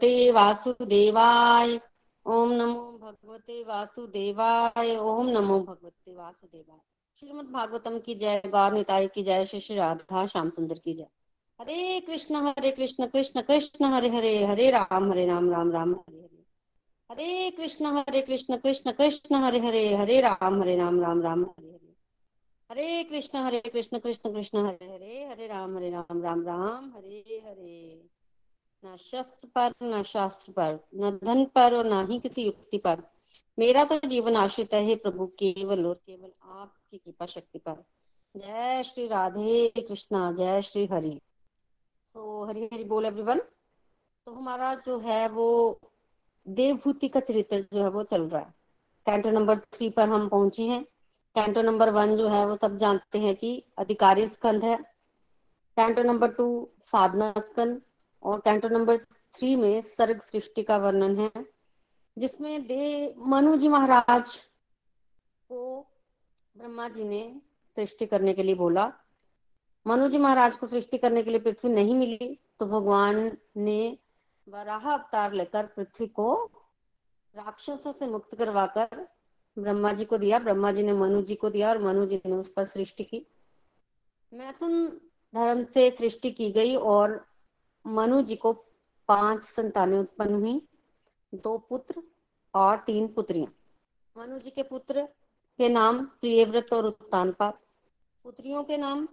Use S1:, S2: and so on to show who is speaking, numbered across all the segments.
S1: भगवते वासुदेवाय। ओम नमो भगवते वासुदेवाय। ओम नमो भगवते वासुदेवाय। श्रीमद् भागवतम की जय, गौर निताय की जय, श्री राधा श्याम सुंदर की जय। हरे कृष्ण हरे कृष्ण कृष्ण कृष्ण, हरे हरे हरे राम हरे राम राम राम, हरे हरे। हरे कृष्ण हरे कृष्ण कृष्ण कृष्ण, हरे हरे हरे राम हरे राम राम राम, हरे हरे। हरे कृष्ण हरे कृष्ण कृष्ण कृष्ण, हरे हरे हरे राम हरे राम राम राम, हरे हरे। न शस्त्र पर, न शास्त्र पर, न धन पर और न ही किसी युक्ति पर। मेरा तो जीवन आश्रित है प्रभु, केवल और केवल आपकी कृपा शक्ति पर। जय श्री राधे कृष्णा, जय श्री हरि। सो हरि हरि बोल एवरीवन तो हमारा जो है वो देवभूति का चरित्र जो है वो चल रहा है। कैंटो नंबर थ्री पर हम पहुँचे हैं। कैंटो नंबर वन जो है वो सब जानते हैं कि अधिकारी स्कंद है। कैंटो नंबर टू साधना स्कंद। और कैंटो नंबर थ्री में सर्ग सृष्टि का वर्णन है, जिसमें दे मनु जी महाराज को ब्रह्मा जी ने सृष्टि करने के लिए बोला। मनु जी महाराज को सृष्टि करने के लिए पृथ्वी नहीं मिली तो भगवान ने वराह अवतार लेकर पृथ्वी को राक्षसों से मुक्त करवाकर ब्रह्मा जी को दिया। ब्रह्मा जी ने मनु जी को दिया और मनु जी ने उस पर सृष्टि की। मैथुन धर्म से सृष्टि की गई और मनु जी को पाँच संतानें उत्पन्न हुई, दो पुत्र और तीन पुत्रियाँ। मनु जी के पुत्र के नाम प्रियव्रत और उत्तानपात पुत्रियों के नाम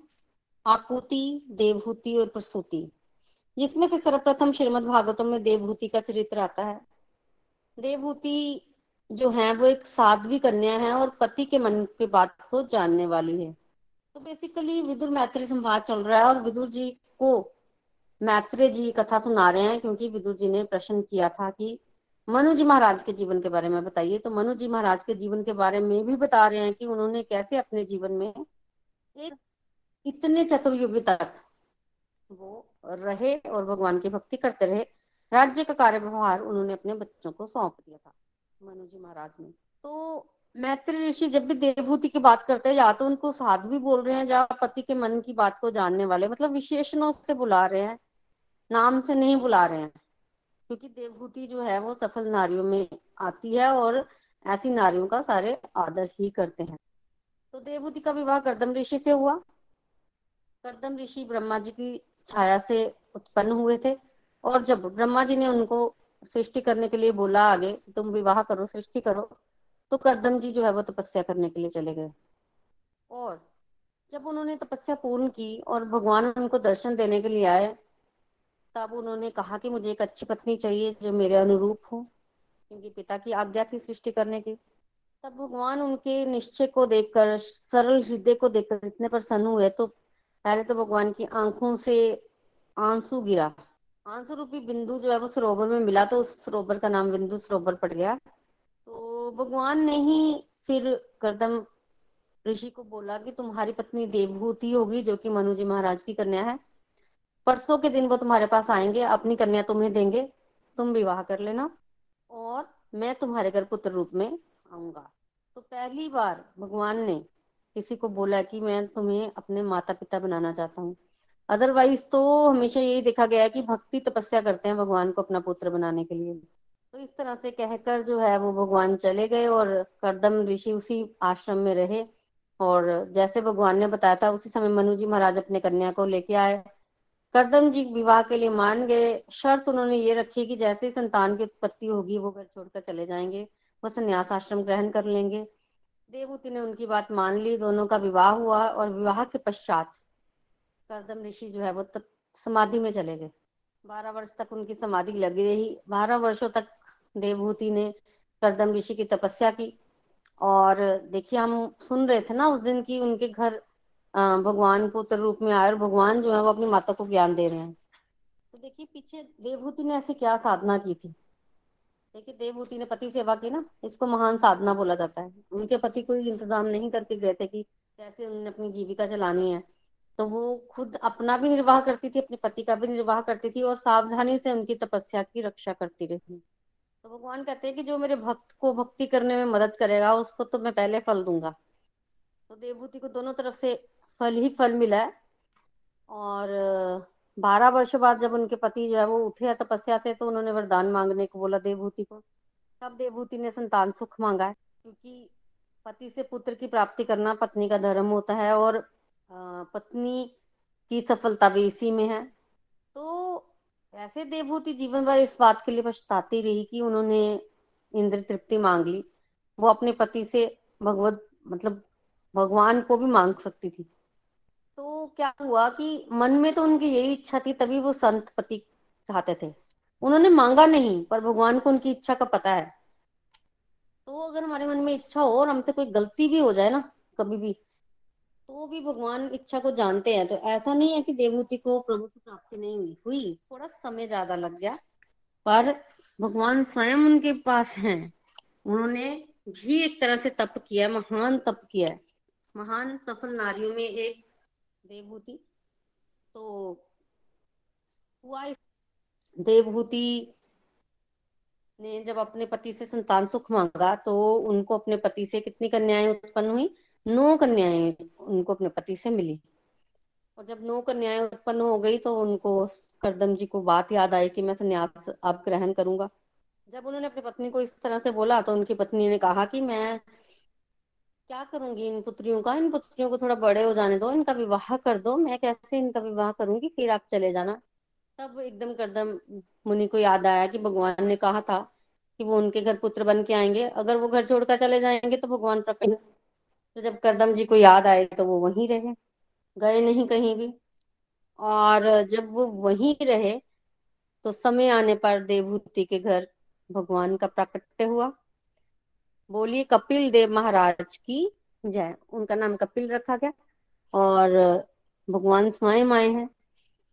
S1: आकुति देवहूति और प्रसूति। जिसमें से सर्वप्रथम श्रीमद भागवतम में देवहूति का चरित्र आता है। देवहूति जो है, वो एक साध्वी कन्या है और पति के मन के बात को जानने वाली है। तो बेसिकली विदुर मैत्री संवाद चल रहा है और विदुर जी को मैत्रेय जी कथा सुना रहे हैं क्योंकि विदुर जी ने प्रश्न किया था कि मनु जी महाराज के जीवन के बारे में बताइए। तो मनु जी महाराज के जीवन के बारे में भी बता रहे हैं कि उन्होंने कैसे अपने जीवन में एक इतने चतुर्युगी तक वो रहे और भगवान की भक्ति करते रहे। राज्य का कार्य व्यवहार उन्होंने अपने बच्चों को सौंप दिया था मनु जी महाराज ने। तो मैत्री ऋषि जब भी देवभूति की बात करते हैं, या तो उनको साधु भी बोल रहे हैं, या पति के मन की बात को जानने वाले मतलब विशेषणों से बुला रहे हैं नाम से नहीं बुला रहे हैं। क्योंकि देवभूति जो है वो सफल नारियों में आती है और ऐसी नारियों का सारे आदर ही करते हैं। तो देवभूति का विवाह करदम ऋषि से हुआ। करदम ऋषि ब्रह्मा जी की छाया से उत्पन्न हुए थे और जब ब्रह्मा जी ने उनको सृष्टि करने के लिए बोला आगे, तुम विवाह करो, सृष्टि करो तो करदम जी जो है वो तपस्या करने के लिए चले गए। और जब उन्होंने तपस्या पूर्ण की और भगवान उनको दर्शन देने के लिए आए तब उन्होंने कहा कि मुझे एक अच्छी पत्नी चाहिए जो मेरे अनुरूप हो, क्योंकि पिता की आज्ञा थी सृष्टि करने की। तब भगवान उनके निश्चय को देखकर, सरल हृदय को देखकर इतने प्रसन्न हुए तो पहले तो भगवान की आँखों से आँसू गिरा। आँसू रूपी बिंदु जो है वो सरोवर में मिला तो उस सरोवर का नाम बिंदु सरोवर पड़ गया। तो भगवान ने ही फिर करदम ऋषि को बोला कि तुम्हारी पत्नी देवभूति होगी, जो कि मनुजी महाराज की कन्या है। परसों के दिन वो तुम्हारे पास आएँगे, अपनी कन्या तुम्हें देंगे, तुम विवाह कर लेना और मैं तुम्हारे घर पुत्र रूप में आऊँगा। तो पहली बार भगवान ने किसी को बोला कि मैं तुम्हें अपने माता पिता बनाना चाहता हूँ। अदरवाइज़ तो हमेशा यही देखा गया है कि भक्ति तपस्या करते हैं भगवान को अपना पुत्र बनाने के लिए। तो इस तरह से कहकर जो है वो भगवान चले गए और करदम ऋषि उसी आश्रम में रहे और जैसे भगवान ने बताया था, उसी समय मनु जी महाराज अपने कन्या को लेके आए। करदम जी विवाह के लिए मान गए। शर्त उन्होंने ये रखी कि जैसे ही संतान की उत्पत्ति होगी, वो घर छोड़कर चले जाएँगे। वो संन्यास आश्रम ग्रहण कर लेंगे। देवूति ने उनकी बात मान ली। दोनों का विवाह हुआ और विवाह के पश्चात करदम ऋषि जो है वो तब समाधि में चले गए। बारह वर्ष तक उनकी समाधि लगी रही। बारह वर्षों तक देवभूति ने करदम ऋषि की तपस्या की। और देखिए, हम सुन रहे थे ना उस दिन की उनके घर भगवान पुत्र रूप में आए और भगवान जो है वो अपनी माता को ज्ञान दे रहे हैं। तो देखिए, पीछे देवभूति ने ऐसी क्या साधना की थी? देखिए, देवभूति ने पति सेवा की ना, इसको महान साधना बोला जाता है। उनके पति कोई इंतज़ाम नहीं करके गए थे कि कैसे उन्होंने अपनी जीविका चलानी है। तो वो खुद अपना भी निर्वाह करती थी, अपने पति का भी निर्वाह करती थी और सावधानी से उनकी तपस्या की रक्षा करती रही। तो भगवान कहते हैं कि जो मेरे भक्त को भक्ति करने में मदद करेगा, उसको तो मैं पहले फल दूँगा। तो देवभूति को दोनों तरफ़ से फल ही फल मिला है। और बारह वर्ष बाद जब उनके पति जो है वो उठे तपस्या से तो उन्होंने वरदान मांगने को बोला देवभूति को। तब देवभूति ने संतान सुख मांगा है, क्योंकि पति से पुत्र की प्राप्ति करना पत्नी का धर्म होता है और पत्नी की सफलता भी इसी में है। तो ऐसे देवभूति जीवन भर इस बात के लिए पछताती रही कि उन्होंने इंद्र तृप्ति मांग ली। वो अपने पति से भगवत मतलब भगवान को भी मांग सकती थी। तो क्या हुआ कि मन में तो उनकी यही इच्छा थी, तभी वो संत पति चाहते थे। उन्होंने मांगा नहीं, पर भगवान को उनकी इच्छा का पता है। तो अगर हमारे मन में इच्छा हो और हमसे कोई गलती भी हो जाए ना, कभी भी तो भी भगवान इच्छा को जानते हैं। तो ऐसा नहीं है कि देवभूति को प्रभु की प्राप्ति नहीं हुई हुई थोड़ा समय ज़्यादा लग गया, पर भगवान स्वयं उनके पास हैं। उन्होंने भी एक तरह से तप किया, महान तप किया महान सफल नारियों में एक देवभूति। तो हुआ देवभूति ने जब अपने पति से संतान सुख मांगा तो उनको अपने पति से कितनी कन्याएँ उत्पन्न हुई? नौ कन्याएँ उनको अपने पति से मिली। और जब नौ कन्याएँ उत्पन्न हो गई तो उनको करदम जी को बात याद आई कि मैं संन्यास अब ग्रहण करूँगा। जब उन्होंने अपनी पत्नी को इस तरह से बोला तो उनकी पत्नी ने कहा कि मैं क्या करूँगी इन पुत्रियों का? इन पुत्रियों को थोड़ा बड़े हो जाने दो, इनका विवाह कर दो। मैं कैसे इनका विवाह करूँगी? फिर आप चले जाना। तब एकदम करदम मुनि को याद आया कि भगवान ने कहा था कि वो उनके घर पुत्र बन के आएँगे। अगर वो घर छोड़कर चले जाएँगे तो भगवान प्रकट तो जब करदम जी को याद आए तो वो वहीं रहे। गए नहीं कहीं भी। और जब वो वहीं रहे तो समय आने पर देवभूति के घर भगवान का प्राकट्य हुआ। बोलिए कपिल देव महाराज की जय। उनका नाम कपिल रखा गया और भगवान स्वयं आए हैं।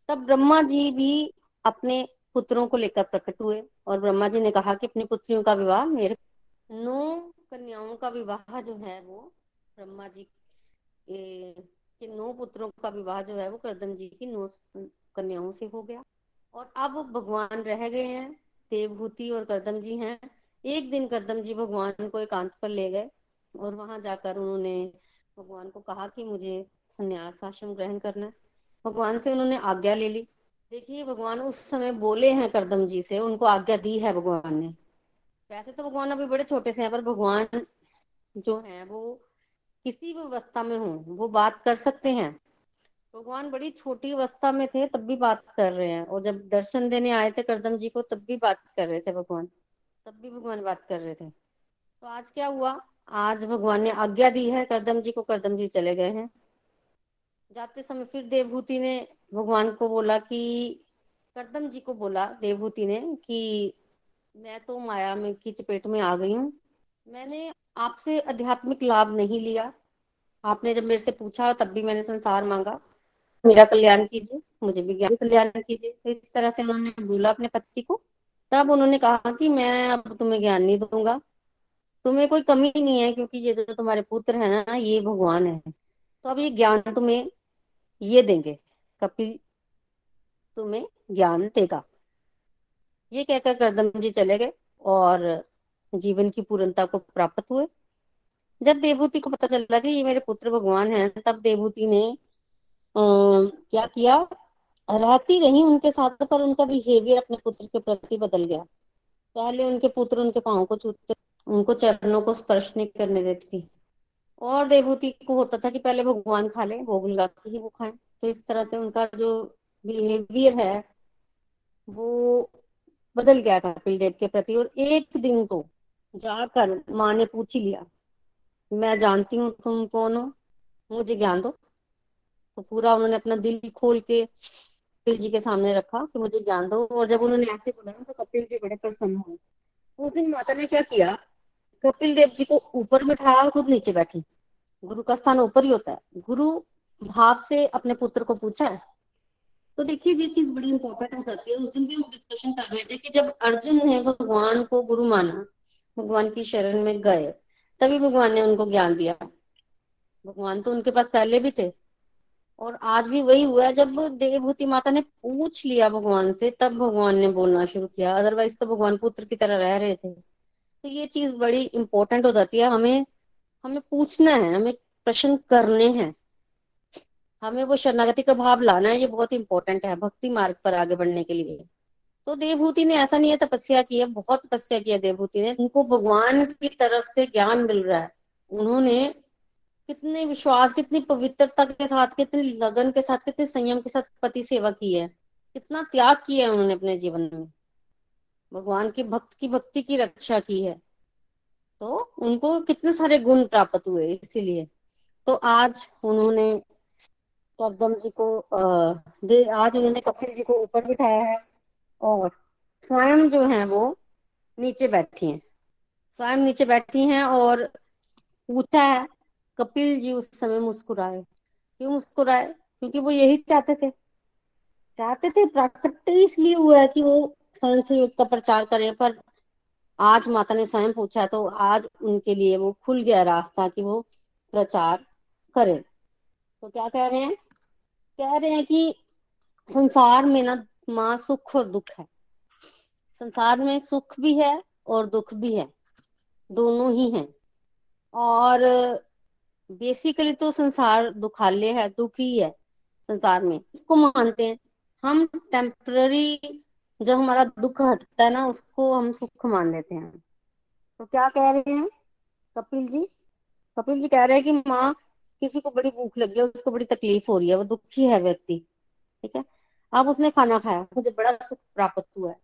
S1: तब ब्रह्मा जी भी अपने पुत्रों को लेकर प्रकट हुए और ब्रह्मा जी ने कहा कि अपनी पुत्रियों का विवाह मेरे नौ कन्याओं का विवाह जो है वो ब्रह्मा जी के नौ पुत्रों का विवाह जो है वो करदम जी की नौ कन्याओं से हो गया। और अब भगवान रह गए हैं, देवभूति और करदम जी हैं। एक दिन करदम जी भगवान को एकांत पर ले गए और वहाँ जाकर उन्होंने भगवान को कहा कि मुझे संन्यास आश्रम ग्रहण करना है। भगवान से उन्होंने आज्ञा ले ली। देखिए, भगवान उस समय बोले हैं करदम जी से, उनको आज्ञा दी है भगवान ने। वैसे तो भगवान अभी बड़े छोटे से हैं, पर भगवान जो है, वो किसी भी अवस्था में हो, वो बात कर सकते हैं। भगवान बड़ी छोटी अवस्था में थे, तब भी बात कर रहे हैं। और जब दर्शन देने आए थे करदम जी को, तब भी बात कर रहे थे भगवान। तब भी भगवान बात कर रहे थे। तो आज क्या हुआ? आज भगवान ने आज्ञा दी है, करदम जी को करदम जी चले गए हैं। जाते समय फिर देवभूति ने भगवान को बोला कि, करदम जी को बोला देवभूति ने कि, मैं तो माया में की चपेट में आ गई हूँ। मैंने आपसे आध्यात्मिक लाभ नहीं लिया। आपने जब मेरे से पूछा तब भी मैंने संसार मांगा। मेरा कल्याण कीजिए, मुझे भी ज्ञान कल्याण कीजिए। इस तरह से उन्होंने बोला अपने पति को। तब उन्होंने कहा कि मैं अब तुम्हें ज्ञान नहीं दूँगा। तुम्हें कोई कमी नहीं है क्योंकि ये जो तुम्हारे पुत्र है ना ये भगवान है। तो अब ये ज्ञान तुम्हें ये देंगे कपिल तुम्हें ज्ञान देगा। ये कहकर करदम जी चले गए और जीवन की पूर्णता को प्राप्त हुए। जब देवभूति को पता चला कि ये मेरे पुत्र भगवान हैं तब देवभूति ने आ, क्या किया? रहती रही उनके साथ, पर उनका बिहेवियर अपने पुत्र के प्रति बदल गया। पहले उनके पुत्र उनके पाओ को छूते, उनको चरणों को स्पर्श नहीं करने देती। थी और देवभूति को होता था कि पहले भगवान खा ले, भोग लगा के ही वो खाए। तो इस तरह से उनका जो बिहेवियर है, वो बदल गया कपिल देव के प्रति। और एक दिन तो जाकर माँ ने पूछ लिया, मैं जानती हूँ तुम कौन हो? मुझे ज्ञान दो। तो पूरा उन्होंने अपना दिल खोल के कपिल जी के सामने रखा कि मुझे ज्ञान दो। और जब उन्होंने ऐसे बोला तो कपिल जी बड़े प्रसन्न हुए। उस दिन माता ने क्या किया? कपिल देव जी को ऊपर बिठाया और खुद नीचे बैठी। गुरु का स्थान ऊपर ही होता है। गुरु भाव से अपने पुत्र को पूछा है। तो देखिए, ये चीज़ बड़ी इंपॉर्टेंट हो जाती है। उस दिन भी हम डिस्कशन कर रहे थे कि जब अर्जुन ने भगवान को गुरु माना, भगवान की शरण में गए, तभी भगवान ने उनको ज्ञान दिया। भगवान तो उनके पास पहले भी थे। और आज भी वही हुआ जब देवभूति माता ने पूछ लिया भगवान से, तब भगवान ने बोलना शुरू किया। अदरवाइज़ तो भगवान पुत्र की तरह रह रहे थे। तो ये चीज़ बड़ी इंपॉर्टेंट हो जाती है। हमें हमें पूछना है, हमें प्रश्न करने हैं। हमें वो शरणागति का भाव लाना है, ये बहुत इंपॉर्टेंट है, भक्ति मार्ग पर आगे बढ़ने के लिए। तो देवभूति ने ऐसा नहीं है, तपस्या की है, बहुत तपस्या की है देवभूति ने। उनको भगवान की तरफ़ से ज्ञान मिल रहा है। उन्होंने कितने विश्वास, कितनी पवित्रता के साथ, कितनी लगन के साथ, कितने संयम के साथ पति सेवा की है। कितना त्याग किया है उन्होंने अपने जीवन में। भगवान के भक्त की भक्ति की रक्षा की है। तो उनको कितने सारे गुण प्राप्त हुए इसीलिए। तो आज उन्होंने करदम जी को दे, आज उन्होंने कपिल जी को ऊपर बिठाया है और स्वयं जो है वो नीचे बैठी हैं। स्वयं नीचे बैठी हैं और पूछा है कपिल जी उस समय मुस्कुराए। क्यों मुस्कुराए? क्योंकि वो यही चाहते थे। चाहते थे प्राकृत इसलिए हुआ है कि वो संघ युग का प्रचार करे, पर आज माता ने स्वयं पूछा तो आज उनके लिए वो खुल गया रास्ता कि वो प्रचार करें। तो क्या कह रहे हैं? कह रहे हैं कि संसार में ना माँ सुख और दुख है। संसार में सुख भी है और दुख भी है। दोनों ही हैं। और बेसिकली तो संसार दुखालय है, दुख ही है संसार में। इसको मानते हैं। हम टेम्पररी जो हमारा दुख हटता है ना, उसको हम सुख मान लेते हैं। तो क्या कह रहे हैं कपिल जी? कपिल जी कह रहे हैं कि माँ, किसी को बड़ी भूख लगी है, उसको बड़ी तकलीफ़ हो रही है, वो दुखी है व्यक्ति। ठीक है? अब उसने खाना खाया, मुझे बड़ा सुख प्राप्त हुआ है।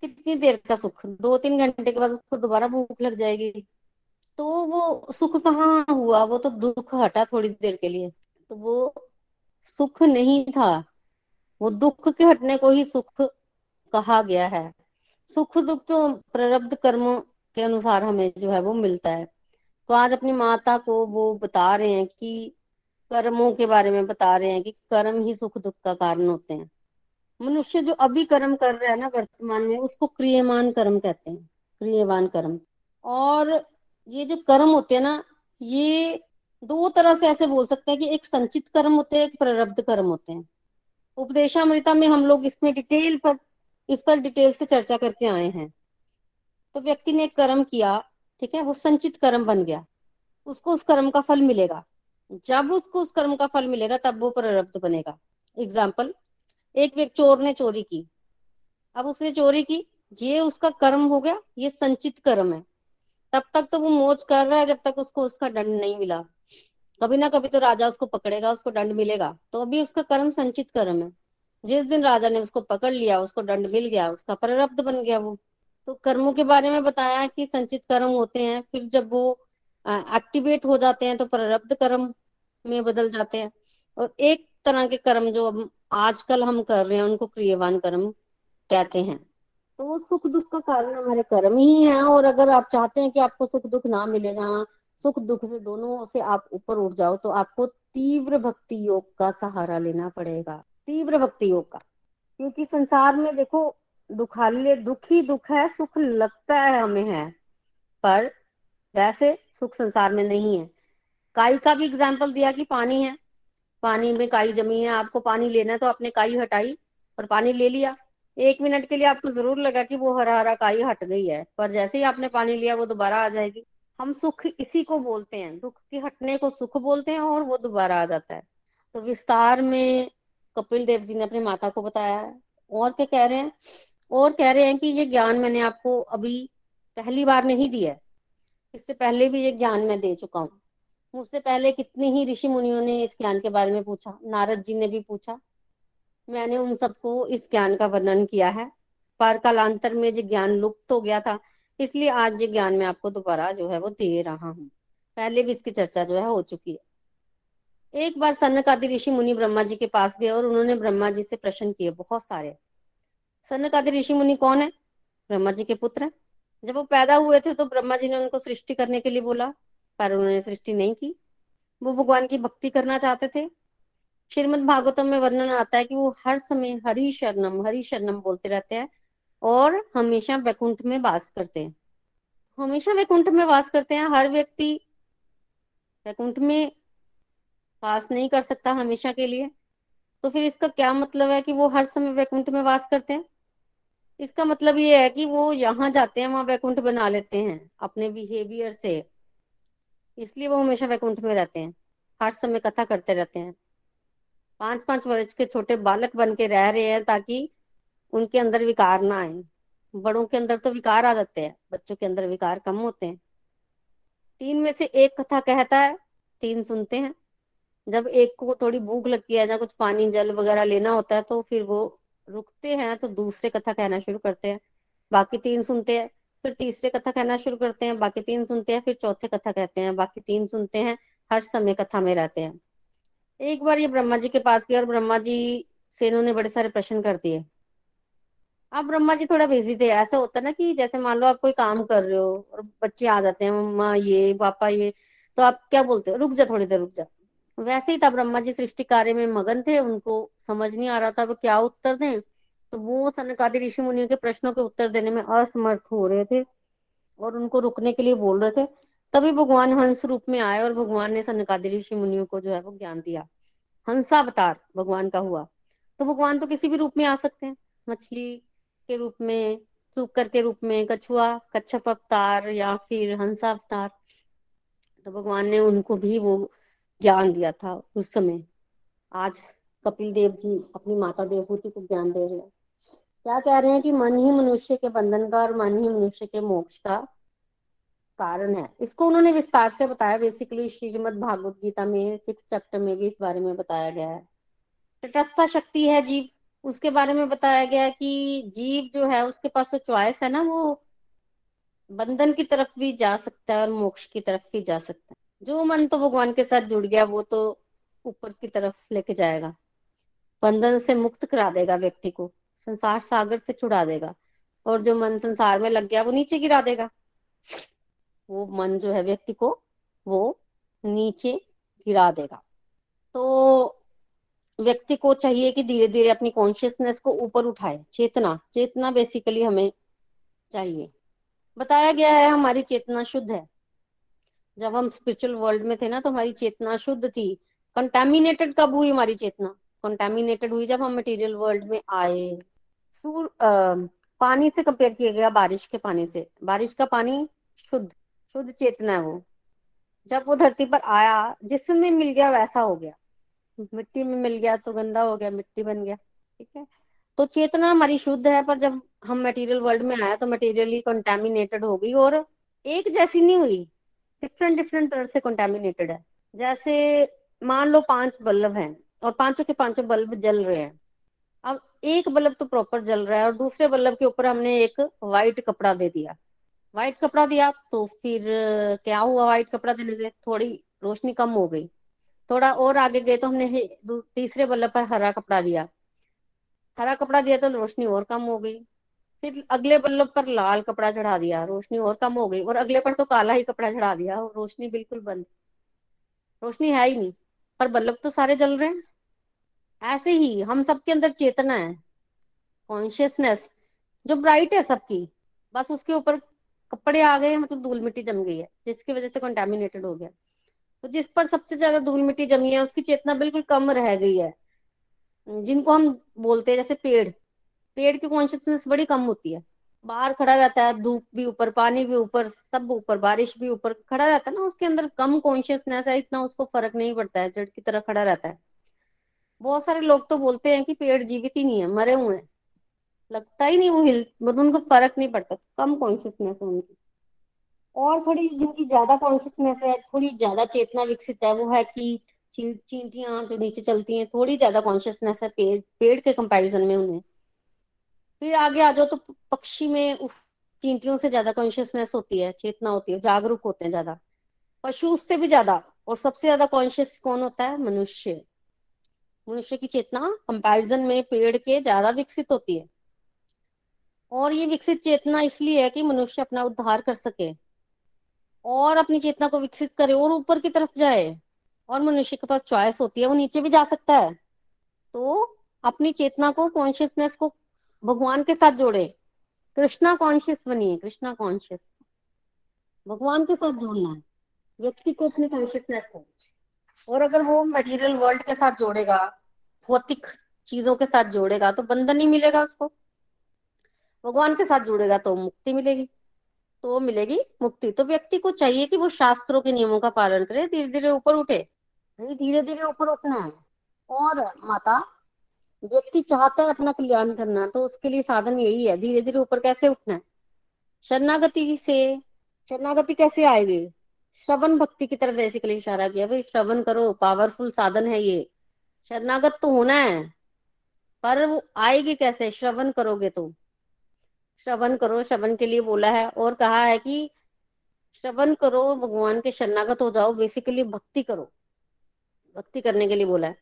S1: कितनी देर का सुख? दो तीन घंटे के बाद उसको दोबारा भूख लग जाएगी। तो वो सुख कहाँ हुआ? वो तो दुख हटा थोड़ी देर के लिए। तो वो सुख नहीं था। वो दुख के हटने को ही सुख कहा गया है। सुख दुख तो प्रारब्ध कर्म के अनुसार हमें जो है वो मिलता है। तो आज अपनी माता को वो बता रहे हैं कि कर्मों के बारे में बता रहे हैं कि कर्म ही सुख दुख का कारण होते हैं। मनुष्य जो अभी कर्म कर रहा है ना वर्तमान में, उसको क्रियमान कर्म कहते हैं। क्रियवान कर्म। और ये जो कर्म होते हैं ना, ये दो तरह से ऐसे बोल सकते हैं कि एक संचित कर्म होते हैं, एक प्रारब्ध कर्म होते हैं। उपदेशामृता में हम लोग इसमें डिटेल पर, इस पर डिटेल से चर्चा करके आए हैं। तो व्यक्ति ने कर्म किया, ठीक है, वो संचित कर्म बन गया। उसको उस कर्म का फल मिलेगा। जब उसको उस कर्म का फल मिलेगा, तब वो प्रारब्ध बनेगा। एग्ज़ाम्पल एक व्यक्ति, चोर ने चोरी की। अब उसने चोरी की, ये उसका कर्म हो गया, ये संचित कर्म है। तब तक तो वो मोज कर रहा है जब तक उसको उसका दंड नहीं मिला। कभी ना कभी तो राजा उसको पकड़ेगा, उसको दंड मिलेगा। तो अभी उसका कर्म संचित कर्म है। जिस दिन राजा ने उसको पकड़ लिया, उसको दंड मिल गया, उसका प्रारब्ध बन गया वो। तो कर्मों के बारे में बताया कि संचित कर्म होते हैं, फिर जब वो एक्टिवेट हो जाते हैं तो प्रारब्ध कर्म में बदल जाते हैं। और एक तरह के कर्म जो अब आजकल हम कर रहे हैं, उनको क्रियवान कर्म कहते हैं। तो सुख दुख का कारण हमारे कर्म ही है, और अगर आप चाहते हैं कि आपको सुख दुख ना मिले जहाँ सुख दुख से दोनों से आप ऊपर उठ जाओ तो आपको तीव्र भक्ति योग का सहारा लेना पड़ेगा। तीव्र भक्ति योग का। क्योंकि संसार में देखो दुखालय दुख ही दुख है, सुख लगता है हमें है, पर वैसे सुख संसार में नहीं है। काई का भी एग्ज़ाम्पल दिया कि पानी है। पानी में काई जमी है, आपको पानी लेना है तो आपने काई हटाई और पानी ले लिया। एक मिनट के लिए आपको ज़रूर लगा कि वो हरा हरा काई हट गई है, पर जैसे ही आपने पानी लिया वो दोबारा आ जाएगी। हम सुख इसी को बोलते हैं, दुख के हटने को सुख बोलते हैं और वो दोबारा आ जाता है। तो विस्तार में कपिल देव जी ने अपनी माता को बताया है। और क्या कह रहे हैं? और कह रहे हैं कि ये ज्ञान मैंने आपको अभी पहली बार नहीं दिया है। इससे पहले भी ये ज्ञान मैं दे चुका हूँ। मुझसे पहले कितने ही ऋषि मुनियों ने इस ज्ञान के बारे में पूछा, नारद जी ने भी पूछा मैंने उन सबको इस ज्ञान का वर्णन किया है। पर कालांतर में जो ज्ञान लुप्त हो गया था, इसलिए आज ये ज्ञान मैं आपको दोबारा जो है वो दे रहा हूँ। पहले भी इसकी चर्चा जो है हो चुकी है। एक बार सनक आदि ऋषि मुनि ब्रह्मा जी के पास गए और उन्होंने ब्रह्मा जी से प्रश्न किए, बहुत सारे। सनक आदि ऋषि मुनि कौन है? ब्रह्मा जी के पुत्र है। जब वो पैदा हुए थे तो ब्रह्मा जी ने उनको सृष्टि करने के लिए बोला, पर उन्होंने सृष्टि नहीं की। वो भगवान की भक्ति करना चाहते थे। श्रीमद भागवतम में वर्णन आता है कि वो हर समय हरि शरणम हरि शरणम बोलते रहते हैं और हमेशा वैकुंठ में वास करते हैं। हमेशा वैकुंठ में वास करते हैं, हर व्यक्ति वैकुंठ में वास नहीं कर सकता हमेशा के लिए। तो फिर इसका क्या मतलब है कि वो हर समय वैकुंठ में वास करते हैं? इसका मतलब ये है कि वो यहाँ जाते हैं, वहाँ वैकुंठ बना लेते हैं, अपने बिहेवियर से। इसलिए वो हमेशा वैकुंठ में रहते हैं, हर समय कथा करते रहते हैं। पाँच पाँच वर्ष के छोटे बालक बन के रह रहे हैं ताकि उनके अंदर विकार ना आए। बड़ों के अंदर तो विकार आ जाते हैं, बच्चों के अंदर विकार कम होते हैं। तीन में से एक कथा कहता है, तीन सुनते हैं। जब एक को थोड़ी भूख लगती है या कुछ पानी, जल वगैरह लेना होता है तो फिर वो रुकते हैं तो दूसरे कथा कहना शुरू करते हैं। बाकी तीन सुनते हैं, फिर तीसरे कथा कहना शुरू करते हैं, बाकी तीन सुनते हैं, फिर चौथे कथा कहते हैं, बाकी तीन सुनते हैं, हर समय कथा में रहते हैं। एक बार ये ब्रह्मा जी के पास गए और ब्रह्मा जी से इन्होंने बड़े सारे प्रश्न कर दिए। आप ब्रह्मा जी थोड़ा बिज़ी थे। ऐसा होता ना कि जैसे मान लो आप कोई काम कर रहे हो और बच्चे आ जाते हैं, मम्मा ये, पापा ये तो आप क्या बोलते हो? रुक जा, थोड़ी देर रुक जा। वैसे ही था ब्रह्मा जी सृष्टि कार्य में मगन थे, उनको समझ नहीं आ रहा था वो क्या उत्तर दें। तो वो सनकादि ऋषि मुनियों के प्रश्नों के उत्तर देने में असमर्थ हो रहे थे और उनको रुकने के लिए बोल रहे थे। तभी भगवान हंस रूप में आए और भगवान ने सनकादि ऋषि मुनियों को जो है वो ज्ञान दिया। हंसावतार भगवान का हुआ। तो भगवान तो किसी भी रूप में आ सकते हैं। मछली के रूप में, सुकर के रूप में, कछुआ, कच्छप अवतार या फिर हंसावतार। तो भगवान ने उनको भी वो ज्ञान दिया था उस समय। आज कपिल देव जी अपनी माता देवभूति को ज्ञान दे रहे हैं। क्या कह रहे हैं कि मन ही मनुष्य के बंधन का और मन ही मनुष्य के मोक्ष का कारण है। इसको उन्होंने विस्तार से बताया। बेसिकली श्रीमद भागवत गीता में सिक्स चैप्टर में भी इस बारे में बताया गया है। तटस्था शक्ति है जीव। उसके बारे में बताया गया कि जीव जो है, उसके पास चॉइस है ना, वो बंधन की तरफ़ भी जा सकता है और मोक्ष की तरफ़ भी जा सकता है। जो मन तो भगवान के साथ जुड़ गया, वो तो ऊपर की तरफ़ लेके जाएगा। बंधन से मुक्त करा देगा व्यक्ति को। संसार सागर से छुड़ा देगा। और जो मन संसार में लग गया, वो नीचे गिरा देगा। वो मन जो है व्यक्ति को वो नीचे गिरा देगा। तो व्यक्ति को चाहिए कि धीरे धीरे अपनी कॉन्शियसनेस को ऊपर उठाए, चेतना। चेतना बेसिकली हमें चाहिए। बताया गया है हमारी चेतना शुद्ध है। जब हम स्पिरिचुअल वर्ल्ड में थे ना तो हमारी चेतना शुद्ध थी। कंटेमिनेटेड कब हुई हमारी चेतना? कंटेमिनेटेड हुई जब हम मटेरियल वर्ल्ड में आए। सूर पानी से कंपेयर किया गया बारिश के पानी से। बारिश का पानी शुद्ध। शुद्ध चेतना है वो। जब वो धरती पर आया, जिसमें मिल गया वैसा हो गया। मिट्टी में मिल गया तो गंदा हो गया, मिट्टी बन गया, ठीक है? तो चेतना हमारी शुद्ध है, पर जब हम मटेरियल वर्ल्ड में आया तो मटेरियली कंटेमिनेटेड हो गई, और एक जैसी नहीं हुई। डिफरेंट डिफरेंट तरह से कंटेमिनेटेड है। जैसे मान लो पाँच बल्ब हैं, और पाँचों के पाँचों बल्ब जल रहे हैं। अब एक बल्ब तो प्रॉपर जल रहा है, और दूसरे बल्ब के ऊपर हमने एक व्हाइट कपड़ा दे दिया। व्हाइट कपड़ा दिया तो फिर, क्या हुआ व्हाइट कपड़ा देने से? थोड़ी रोशनी कम हो गई। थोड़ा और आगे गए तो हमने तीसरे बल्ब पर हरा कपड़ा दिया। हरा कपड़ा दिया तो रोशनी और कम हो गई। फिर अगले बल्ब पर लाल कपड़ा चढ़ा दिया, रोशनी और कम हो गई। और अगले पर तो काला ही कपड़ा चढ़ा दिया, और रोशनी बिल्कुल बंद। रोशनी है ही नहीं, पर बल्ब तो सारे जल रहे हैं। ऐसे ही हम सबके अंदर चेतना है कॉन्शियसनेस जो ब्राइट है सबकी, बस उसके ऊपर कपड़े आ गए मतलब धूल मिट्टी जम गई है, जिसकी वजह से कंटेमिनेटेड हो गया। तो जिस पर सबसे ज़्यादा धूल मिट्टी जमी है, उसकी चेतना बिल्कुल कम रह गई है। जिनको हम बोलते हैं, जैसे पेड़। पेड़ की कॉन्शियसनेस बड़ी कम होती है। बाहर खड़ा रहता है, धूप भी ऊपर, पानी भी ऊपर, सब ऊपर, बारिश भी ऊपर, खड़ा रहता है ना, उसके अंदर कम कॉन्शियसनेस है, इतना उसको फ़र्क नहीं पड़ता है, जड़ की तरह खड़ा रहता है। बहुत सारे लोग तो बोलते हैं कि पेड़ जीवित ही नहीं है, मरे हुए हैं। लगता ही नहीं वो हिल मतलब उनको फ़र्क नहीं पड़ता कम कॉन्शियसनेस है उनकी। और थोड़ी जिनकी ज़्यादा कॉन्शियसनेस है, थोड़ी ज़्यादा चेतना विकसित है, वो है कि चींटियाँ जो नीचे चलती हैं, थोड़ी ज़्यादा कॉन्शियसनेस है पेड़ पेड़ के कंपैरिजन में उन्हें। फिर आगे आ जाओ तो पक्षी में उस चींटियों से ज़्यादा कॉन्शियसनेस होती है, चेतना होती है, जागरूक होते हैं ज़्यादा। पशु उससे भी ज़्यादा, और सबसे ज़्यादा कॉन्शियस कौन होता है? मनुष्य। मनुष्य की चेतना कंपैरिजन में पेड़ के ज़्यादा विकसित होती है। और ये विकसित चेतना इसलिए है कि मनुष्य अपना उद्धार कर सके। और अपनी चेतना को विकसित करे और ऊपर की तरफ़ जाए और मनुष्य के पास चॉइस होती है, वो नीचे भी जा सकता है। तो अपनी चेतना को कॉन्शियसनेस को भगवान के साथ जोड़े। कृष्णा कॉन्शियस बनिए, कृष्णा कॉन्शियस भगवान के साथ जोड़ना है, व्यक्ति को अपनी कॉन्शियसनेस को। और अगर वो मटेरियल वर्ल्ड के साथ जोड़ेगा, भौतिक चीज़ों के साथ जोड़ेगा तो बंधन नहीं मिलेगा उसको। भगवान के साथ जुड़ेगा तो मुक्ति मिलेगी। तो मिलेगी मुक्ति। तो व्यक्ति को चाहिए कि वो शास्त्रों के नियमों का पालन करे धीरे धीरे ऊपर उठे। धीरे धीरे ऊपर उठना है। और माता, व्यक्ति चाहता है अपना कल्याण करना तो उसके लिए साधन यही है धीरे धीरे ऊपर कैसे उठना है? शरणागति से, शरणागति कैसे आएगी? श्रवण भक्ति की तरफ़ बेसिकली इशारा किया, भाई श्रवण करो पावरफुल साधन है ये। शरणागत तो होना है, पर वो आएगी कैसे? श्रवण करोगे तो। श्रवण करो, श्रवण के लिए बोला है और कहा है कि श्रवण करो, भगवान के शरणागत हो जाओ बेसिकली भक्ति करो। भक्ति करने के लिए बोला है।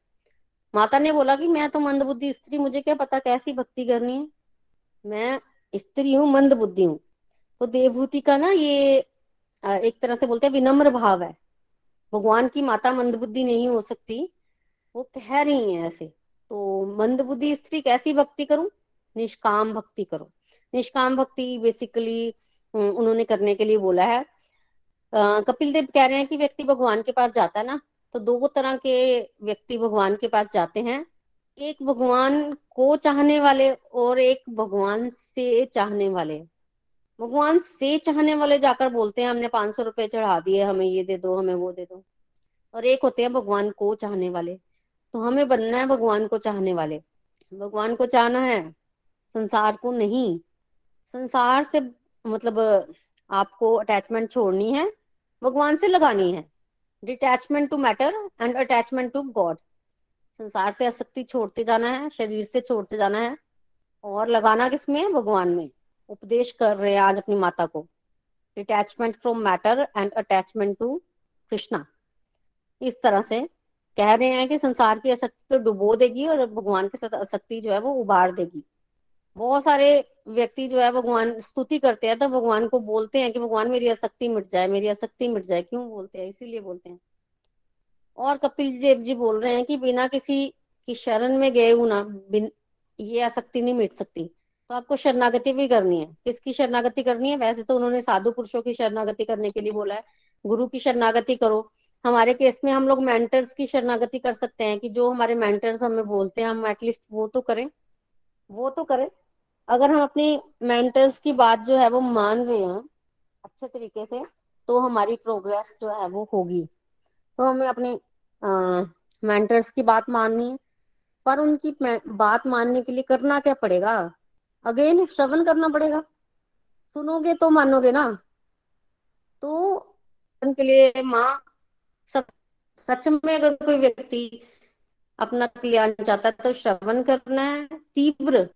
S1: माता ने बोला कि मैं तो मंद बुद्धि स्त्री, मुझे क्या पता कैसी भक्ति करनी है? मैं स्त्री हूँ मंद बुद्धि हूँ। तो देवभूति का ना ये एक तरह से बोलते हैं विनम्र भाव है। भगवान की माता मंद बुद्धि नहीं हो सकती, वो कह रही है ऐसे। तो मंद बुद्धि स्त्री कैसी भक्ति करूँ? निष्काम भक्ति करो। निष्काम भक्ति बेसिकली उन्होंने करने के लिए बोला है। कपिल देव कह रहे हैं कि व्यक्ति भगवान के पास जाता है ना तो दो तरह के व्यक्ति भगवान के पास जाते हैं। एक भगवान को चाहने वाले और एक भगवान से चाहने वाले। भगवान से चाहने वाले जाकर बोलते हैं, हमने पाँच सौ रुपए चढ़ा दिए, हमें ये दे दो, हमें वो दे दो। और एक होते हैं भगवान को चाहने वाले। तो हमें बनना है भगवान को चाहने वाले। भगवान को चाहना है, संसार को नहीं। संसार से मतलब आपको अटैचमेंट छोड़नी है, भगवान से लगानी है। Detachment to matter and attachment to God संसार से आसक्ति छोड़ते जाना है, शरीर से छोड़ते जाना है, और लगाना किसमें भगवान में। उपदेश कर रहे हैं आज अपनी माता को। Detachment from matter and attachment to Krishna इस तरह से कह रहे हैं कि संसार की आसक्ति तो डुबो देगी और भगवान के साथ आसक्ति जो है वो उबार देगी। बहुत सारे व्यक्ति जो है, भगवान स्तुति करते हैं तो भगवान को बोलते हैं कि, भगवान, मेरी आसक्ति मिट जाए, मेरी आसक्ति मिट जाए। क्यों बोलते हैं? इसीलिए बोलते हैं। और कपिल देव जी बोल रहे हैं कि, बिना किसी की शरण में गए हूँ ना, बिन, ये आसक्ति नहीं मिट सकती। तो आपको शरणागति भी करनी है। किसकी शरणागति करनी है? वैसे तो उन्होंने साधु पुरुषों की शरणागति करने के लिए बोला है। गुरु की शरणागति करो। हमारे केस में हम लोग मेंटर्स की शरणागति कर सकते हैं कि जो हमारे मेंटर्स हमें बोलते हैं, हम एटलीस्ट वो तो करें। वो तो करें। अगर हम अपनी मेंटर्स की बात जो है वो मान रहे हैं, अच्छे तरीके से तो हमारी प्रोग्रेस जो है वो होगी। तो हमें अपने मेंटर्स की बात माननी है। पर उनकी बात मानने के लिए करना क्या पड़ेगा? अगेन श्रवण करना पड़ेगा। सुनोगे तो मानोगे ना? तो के लिए माँ सच में अगर कोई व्यक्ति अपना कल्याण चाहता है तो श्रवण करना है, तीव्र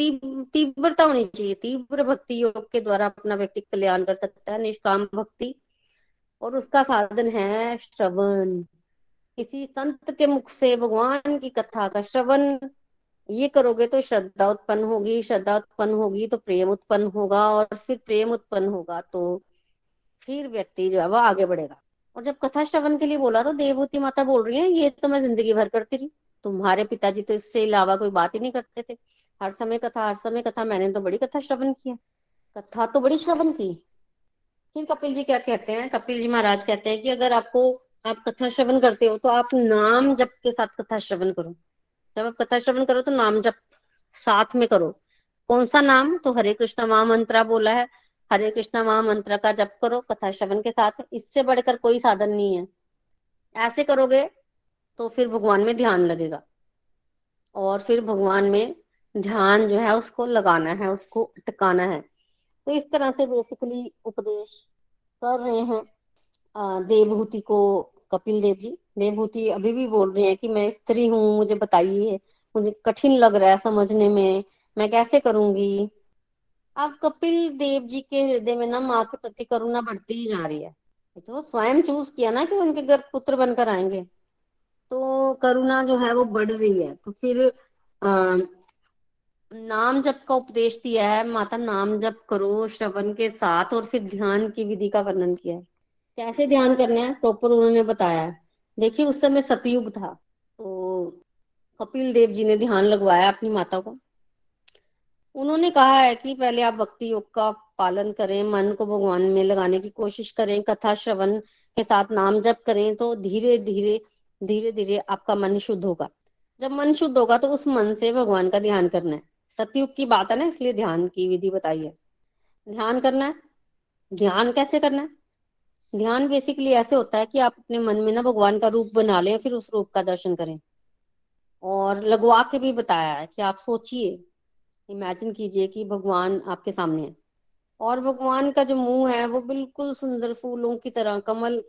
S1: तीव्रता होनी चाहिए, तीव्र भक्ति योग के द्वारा अपना व्यक्ति कल्याण कर सकता है, निष्काम भक्ति। और उसका साधन है श्रवण। किसी संत के मुख से भगवान की कथा का श्रवण, ये करोगे तो श्रद्धा उत्पन्न होगी, श्रद्धा उत्पन्न होगी तो प्रेम उत्पन्न होगा, और फिर प्रेम उत्पन्न होगा तो फिर व्यक्ति जो है वो आगे बढ़ेगा। और जब कथा श्रवण के लिए बोला तो देवभूति माता बोल रही है, ये तो मैं ज़िंदगी भर करती रही। तुम्हारे पिताजी तो इससे अलावा कोई बात ही नहीं करते थे। हर समय कथा, हर समय कथा, मैंने तो बड़ी कथा श्रवण की कथा तो बड़ी श्रवण की। फिर कपिल जी क्या कहते हैं? कपिल जी महाराज कहते हैं कि अगर आपको, आप कथा श्रवण करते हो तो आप नाम जप के साथ कथा श्रवण करो। जब आप कथा श्रवण करो तो नाम जप साथ में करो। कौन सा नाम? तो हरे कृष्णा महामंत्रा बोला है। हरे कृष्णा महामंत्र का जप करो कथा श्रवण के साथ। इससे बढ़कर कोई साधन नहीं है। ऐसे करोगे तो फिर भगवान में ध्यान लगेगा। और फिर भगवान में ध्यान जो है उसको लगाना है उसको टिकाना है। तो इस तरह से बेसिकली उपदेश कर रहे हैं। देवभूति को कपिल देव जी देवभूति अभी भी बोल रहे हैं कि मैं स्त्री हूँ मुझे बताइए मुझे कठिन लग रहा है समझने में मैं कैसे करूँगी? अब कपिल देव जी के हृदय में ना माँ के प्रति करुणा बढ़ती ही जा रही है। तो स्वयं चूज़ किया ना कि उनके घर पुत्र बनकर आएँगे। तो करुणा जो है वो बढ़ रही है। तो फिर आ, नाम जप का उपदेश दिया है, माता नाम जप करो श्रवण के साथ और फिर ध्यान की विधि का वर्णन किया है। कैसे ध्यान करना है? प्रॉपर उन्होंने बताया देखिए, उस समय सतयुग था तो कपिल देव जी ने ध्यान लगवाया अपनी माता को। उन्होंने कहा है कि पहले आप भक्ति योग का पालन करें, मन को भगवान में लगाने की कोशिश करें, कथा श्रवण के साथ नाम जप करें तो धीरे धीरे धीरे धीरे आपका मन शुद्ध होगा। जब मन शुद्ध होगा तो उस मन से भगवान का ध्यान करना है। सतयुग की बात है ना, इसलिए ध्यान की विधि बताई है। ध्यान करना है। ध्यान कैसे करना है? ध्यान बेसिकली ऐसे होता है कि आप अपने मन में ना भगवान का रूप बना लें फिर उस रूप का दर्शन करें। और लगवा के भी बताया है कि आप सोचिए इमेजिन कीजिए कि भगवान आपके सामने है। और भगवान का जो मुँह है, वो बिल्कुल सुंदर फूलों की तरह, कमल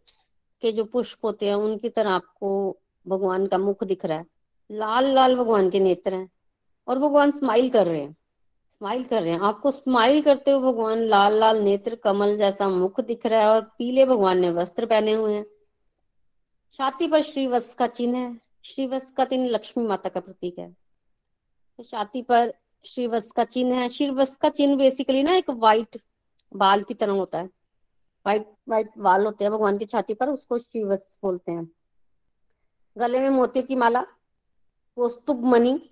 S1: के जो पुष्प होते हैं, उनकी तरह आपको भगवान का मुख दिख रहा है। लाल लाल भगवान के नेत्र हैं। और भगवान स्माइल कर रहे हैं। स्माइल कर रहे हैं। आपको स्माइल करते हुए भगवान लाल लाल नेत्र, कमल जैसा मुख दिख रहा है और पीले भगवान ने वस्त्र पहने हुए हैं। छाती पर श्रीवत्स का चिन्ह है। श्रीवत्स का चिन्ह लक्ष्मी माता का प्रतीक है। छाती पर श्रीवत्स का चिन्ह है। श्रीवत्स का चिन्ह बेसिकली ना एक व्हाइट बाल की तरह होता है। व्हाइट व्हाइट बाल होते हैं भगवान की छाती पर, उसको श्रीवत्स बोलते हैं। गले में मोतियों की माला कौस्तुभ मणि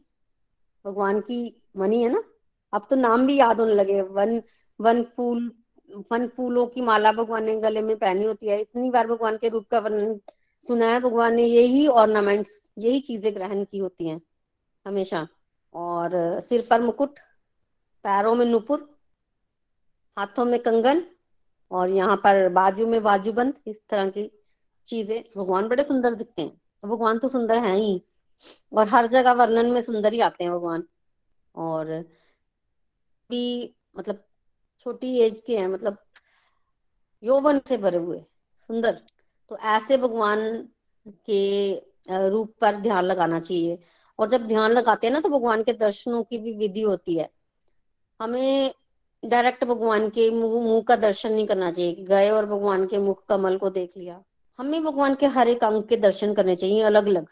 S1: भगवान की मणि है ना? अब तो नाम भी याद होने लगे। वन वन फूल, वन फूलों की माला भगवान ने गले में पहनी होती है। इतनी बार भगवान के रूप का वर्णन सुना है। भगवान ने यही ऑर्नामेंट्स यही चीज़ें ग्रहण की होती हैं हमेशा। और सिर पर मुकुट, पैरों में नुपुर, हाथों में कंगन और यहाँ पर बाजू में बाजूबंद, इस तरह की चीज़ें भगवान बड़े सुंदर दिखते हैं। भगवान तो सुंदर है ही। और हर जगह वर्णन में सुंदर ही आते हैं भगवान। और भी मतलब छोटी एज के हैं मतलब यौवन से भरे हुए, सुंदर। तो ऐसे भगवान के रूप पर ध्यान लगाना चाहिए। और जब ध्यान लगाते हैं ना तो भगवान के दर्शनों की भी विधि होती है। हमें डायरेक्ट भगवान के मुँह का दर्शन नहीं करना चाहिए कि गए और भगवान के मुख कमल को देख लिया। हमें भगवान के हर एक अंग के दर्शन करने चाहिए अलग अलग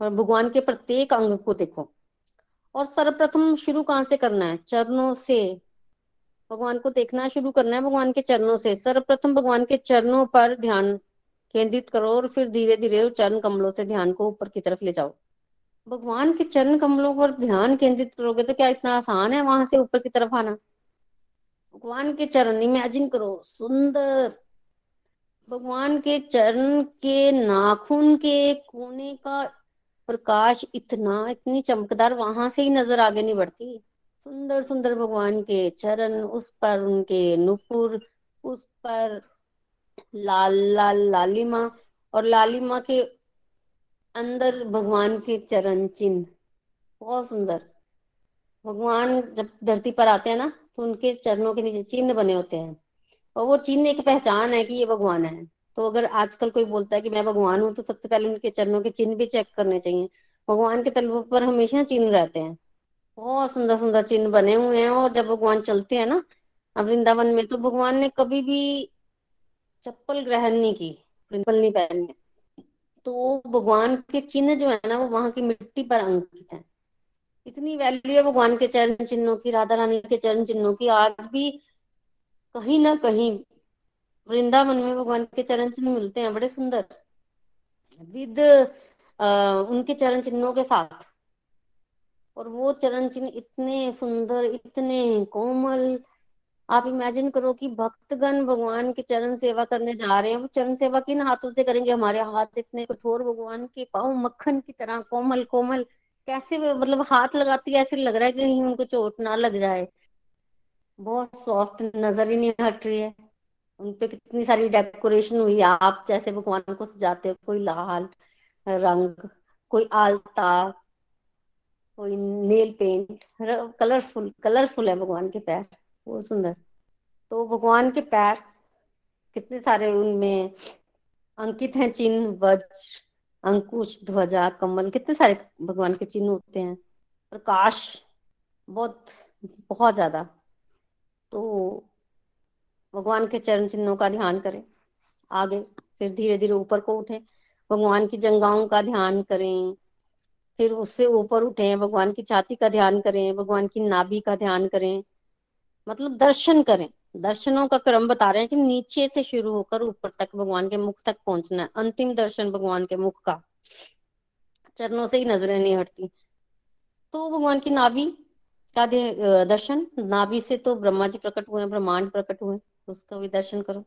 S1: और भगवान के प्रत्येक अंग को देखो। और सर्वप्रथम शुरू कहाँ से करना है? चरणों से। भगवान को देखना शुरू करना है भगवान के चरणों से। सर्वप्रथम भगवान के चरणों पर ध्यान केंद्रित करो और फिर धीरे धीरे चरण कमलों से ध्यान को ऊपर की तरफ़ ले जाओ। भगवान के चरण कमलों पर ध्यान केंद्रित करोगे तो क्या इतना आसान है वहाँ से ऊपर की तरफ़ आना? भगवान के चरण इमेजिन करो, सुंदर। भगवान के चरण के नाखून के कोने का प्रकाश इतना, इतनी चमकदार वहाँ से ही नज़र आगे नहीं बढ़ती सुंदर सुंदर भगवान के चरण, उस पर उनके नुपुर, उस पर लाल लाल लालिमा और लालिमा के अंदर भगवान के चरण चिन्ह। बहुत सुंदर। भगवान जब धरती पर आते हैं ना तो उनके चरणों के नीचे चिन्ह बने होते हैं। और वो चिन्ह एक पहचान है कि ये भगवान है। तो अगर आजकल कोई बोलता है कि मैं भगवान हूँ तो सबसे पहले उनके चरणों के चिन्ह भी चेक करने चाहिए। भगवान के तलबों पर हमेशा चिन्ह रहते हैं। बहुत सुंदर सुंदर चिन्ह बने हुए हैं और जब भगवान चलते हैं ना वृंदावन में तो भगवान ने कभी भी चप्पल ग्रहण नहीं की, चप्पल नहीं पहनी तो भगवान के चिन्ह जो है ना, वो वहाँ की मिट्टी पर अंकित है। इतनी वैल्यू है भगवान के चरण चिन्हों की, राधा रानी के चरण चिन्हों की। आज भी कहीं ना कहीं वृंदावन में भगवान के चरण चिन्ह मिलते हैं, बड़े सुंदर। विद उनके चरण चिन्हों के साथ। और वो चरण चिन्ह इतने सुंदर, इतने कोमल। आप इमेजिन करो कि भक्तगण भगवान की चरण सेवा करने जा रहे हैं। वो चरण सेवा किन हाथों से करेंगे? हमारे हाथ इतने कठोर, भगवान के पाओ मक्खन की तरह कोमल कोमल। कैसे मतलब हाथ लगाती है, ऐसे लग रहा है कि उनको चोट ना लग जाए। बहुत सॉफ्ट नज़र ही नहीं हट रही है। उनपे कितनी सारी डेकोरेशन हुई। आप जैसे भगवान को सजाते हो, कोई लाल रंग, कोई आलता, कोई नेल पेंट कलरफुल कलरफुल है भगवान के पैर, बहुत सुंदर। तो भगवान के पैर कितने सारे उनमें अंकित हैं, चिन्ह, वज्र, अंकुश, ध्वजा, कमल, कितने सारे भगवान के चिन्ह होते हैं। प्रकाश बहुत बहुत ज़्यादा। तो भगवान के चरण चिन्हों का ध्यान करें। आगे फिर धीरे धीरे ऊपर को उठे। भगवान की जंगाओं का ध्यान करें। फिर उससे ऊपर उठे। भगवान की छाती का ध्यान करें। भगवान की नाभि का ध्यान करें। मतलब दर्शन करें। दर्शनों का क्रम बता रहे हैं कि नीचे से शुरू होकर ऊपर तक भगवान के मुख तक पहुँचना है। अंतिम दर्शन भगवान के मुख का। चरणों से ही नज़रें नहीं हटती। तो भगवान की नाभि का दर्शन। नाभि से तो ब्रह्मा जी प्रकट हुए ब्रह्मांड प्रकट हुए उसका भी दर्शन करो।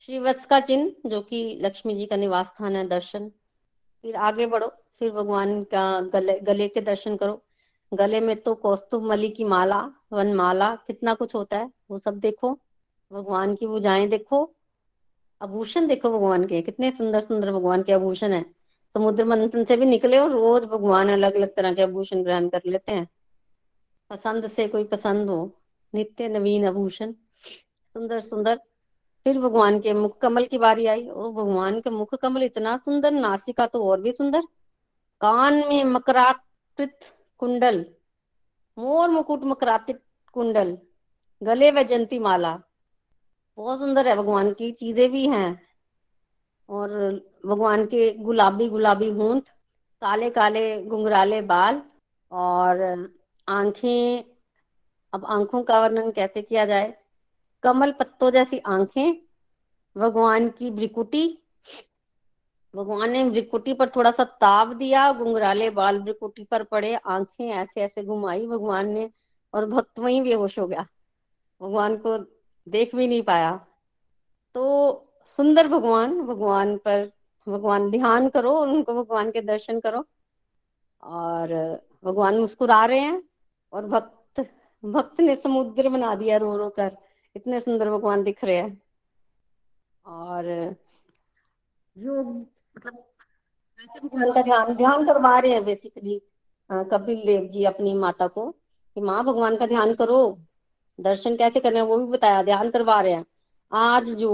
S1: श्री वत्स का चिन्ह जो कि लक्ष्मी जी का निवास स्थान है दर्शन, फिर आगे बढ़ो, फिर भगवान का गले गले के दर्शन करो। गले में तो कौस्तुभ मली की माला वन माला कितना कुछ होता है, वो सब देखो। भगवान की भुजाएँ देखो, आभूषण देखो भगवान के, कितने सुंदर सुंदर भगवान के आभूषण है। समुद्र मंथन से भी निकले और रोज भगवान अलग अलग तरह के आभूषण ग्रहण कर लेते हैं। पसंद से कोई पसंद हो, नित्य नवीन आभूषण। सुंदर सुंदर। फिर भगवान के मुख कमल की बारी आई। और भगवान के मुख कमल इतना सुंदर, नासिका तो और भी सुंदर। कान में मकराकृत कुंडल, मोर मुकुट मकराकृत कुंडल, गले वैजंती माला। बहुत सुंदर है, भगवान की चीज़ें भी हैं। और भगवान के गुलाबी गुलाबी होंठ काले काले गुंगराले बाल और आँखें। अब आँखों का वर्णन कैसे किया जाए? कमल पत्तों जैसी आँखें, भगवान की ब्रिकुटी भगवान ने ब्रिकुटी पर थोड़ा सा ताप दिया, गुंगराले बाल ब्रिकुटी पर पड़े, आँखें ऐसे ऐसे घुमाई भगवान ने और भक्त वहीं बेहोश हो गया। भगवान को देख भी नहीं पाया। तो सुंदर भगवान भगवान पर भगवान ध्यान करो उनको भगवान के दर्शन करो। और भगवान मुस्कुरा रहे हैं और भक्त भक्त ने समुद्र बना दिया रो रो कर। इतने सुंदर भगवान दिख रहे हैं। और जो मतलब ऐसे भगवान का ध्यान ध्यान करवा रहे हैं बेसिकली कपिल देव जी अपनी माता को कि माँ भगवान का ध्यान करो। दर्शन कैसे करने वो भी बताया ध्यान करवा रहे हैं। आज जो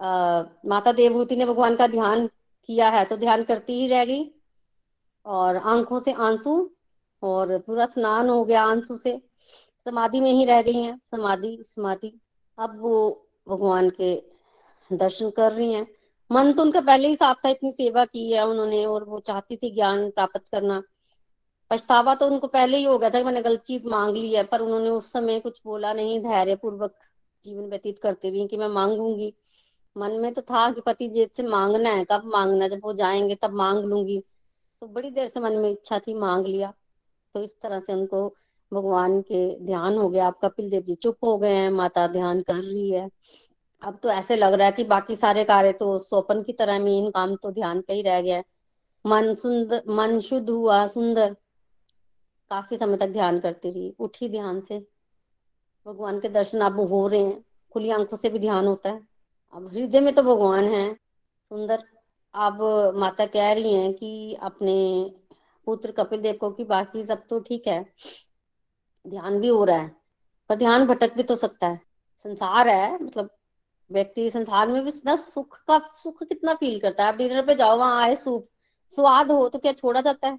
S1: आ, माता देवभूति ने भगवान का ध्यान किया है तो ध्यान करती ही रह गई और आँखों से आँसू और पूरा स्नान हो गया आँसू से। समाधि में ही रह गई हैं। समाधि समाधि। अब वो भगवान के दर्शन कर रही हैं। मन तो उनका पहले ही साफ़ था, इतनी सेवा की है उन्होंने और वो चाहती थी ज्ञान प्राप्त करना। पछतावा तो उनको पहले ही हो गया था कि मैंने गलत चीज़ मांग ली है, पर उन्होंने उस समय कुछ बोला नहीं धैर्य पूर्वक जीवन व्यतीत करती रही कि मैं मांगूँगी। मन में तो था कि पति जी से मांगना है, कब मांगना जब वो जाएँगे तब मांग लूँगी। तो बड़ी देर से मन में इच्छा थी, मांग लिया। तो इस तरह से उनको भगवान के ध्यान हो गया, आप कपिल देव जी चुप हो गए हैं, माता ध्यान कर रही है। अब तो ऐसे लग रहा है कि बाकी सारे कार्य तो सोपन की तरह मेन काम तो ध्यान का ही रह गया है। मन सुंदर, मन शुद्ध हुआ, सुंदर। काफ़ी समय तक ध्यान करती रही, उठी ध्यान से। भगवान के दर्शन अब हो रहे हैं, खुली आँखों से भी ध्यान होता है। अब हृदय में तो भगवान है, सुंदर। अब माता कह रही हैं कि अपने पुत्र कपिल देव को कि बाकी सब तो ठीक है। ध्यान भी हो रहा है पर ध्यान भटक भी तो सकता है। संसार है मतलब व्यक्ति संसार में भी ना सुख का सुख कितना फील करता है। आप डिनर पे जाओ वहाँ आए सूप स्वाद हो तो क्या छोड़ा जाता है?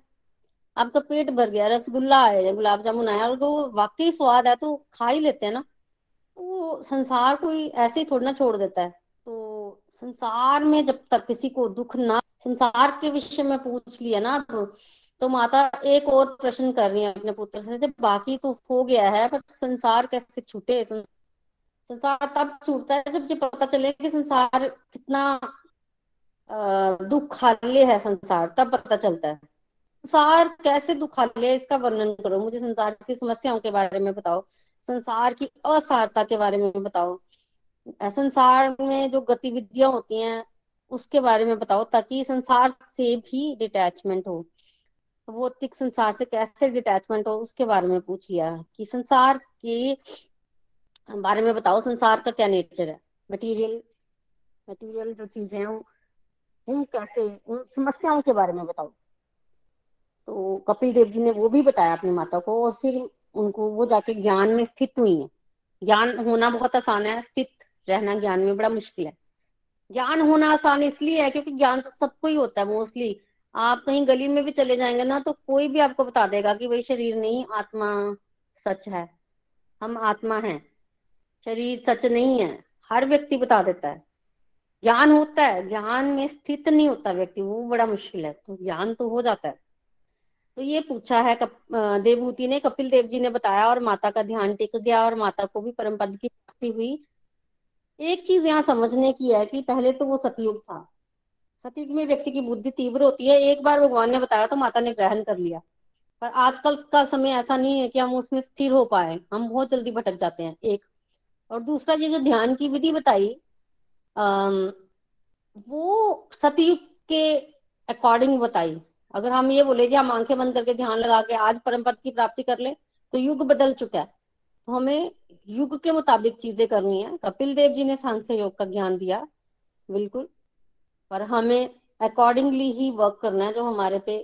S1: आपका पेट भर गया रसगुल्ला है गुलाब जामुन आया और वो वाकई स्वाद है तो खा ही लेते हैं ना। वो संसार कोई ऐसे ही थोड़ा ना छोड़ देता है। तो संसार में जब तक किसी को दुख ना संसार के विषय में पूछ लिया ना तो, तो माता एक और प्रश्न कर रही है अपने पुत्र से बाकी तो हो गया है, पर संसार कैसे छूटे? संसार तब छूटता है जब ये पता चले कि संसार कितना दुखालय है संसार, तब पता चलता है। संसार कैसे दुखालय है इसका वर्णन करो। मुझे संसार की समस्याओं के बारे में बताओ, संसार की असारता के बारे में बताओ। संसार में जो गतिविधियाँ होती हैं, उसके बारे में बताओ, ताकि संसार से भी डिटैचमेंट हो। भौतिक संसार से कैसे डिटैचमेंट हो, उसके बारे में पूछ लिया कि संसार के बारे में बताओ, संसार का क्या नेचर है? मटेरियल मटेरियल जो चीज़ें हैं वो कैसे, उन समस्याओं के बारे में बताओ। तो कपिल देव जी ने वो भी बताया अपनी माता को और फिर उनको वो जाके ज्ञान में स्थित हुई है। ज्ञान होना बहुत आसान है, स्थित रहना ज्ञान में बड़ा मुश्किल है। ज्ञान होना आसान इसलिए है क्योंकि ज्ञान तो सबको ही होता है मोस्टली आप कहीं गली में भी चले जाएँगे ना तो कोई भी आपको बता देगा कि भाई शरीर नहीं आत्मा सच है। हम आत्मा हैं। शरीर सच नहीं है। हर व्यक्ति बता देता है। ज्ञान होता है। ज्ञान में स्थित नहीं होता व्यक्ति। वो बड़ा मुश्किल है। तो ज्ञान तो हो जाता है। तो ये पूछा है कप, देवभूति ने कपिल देव जी ने बताया और माता का ध्यान टिक गया और माता को भी परम पद की प्राप्ति हुई। एक चीज़ यहाँ समझने की है कि पहले तो वो सतयुग था। सतयुग में व्यक्ति की बुद्धि तीव्र होती है। एक बार भगवान ने बताया तो माता ने ग्रहण कर लिया। पर आजकल का समय ऐसा नहीं है कि हम उसमें स्थिर हो पाए। हम बहुत जल्दी भटक जाते हैं, एक। और दूसरा ये जो ध्यान की विधि बताई वो सतयुग के अकॉर्डिंग बताई। अगर हम ये बोले कि हम आँखें बंद करके ध्यान लगा के आज परम पद की प्राप्ति कर ले तो युग बदल चुका है। तो हमें युग के मुताबिक चीज़ें करनी है। कपिल देव जी ने सांख्य योग का ज्ञान दिया, बिल्कुल। पर हमें अकॉर्डिंगली ही वर्क करना है जो हमारे पे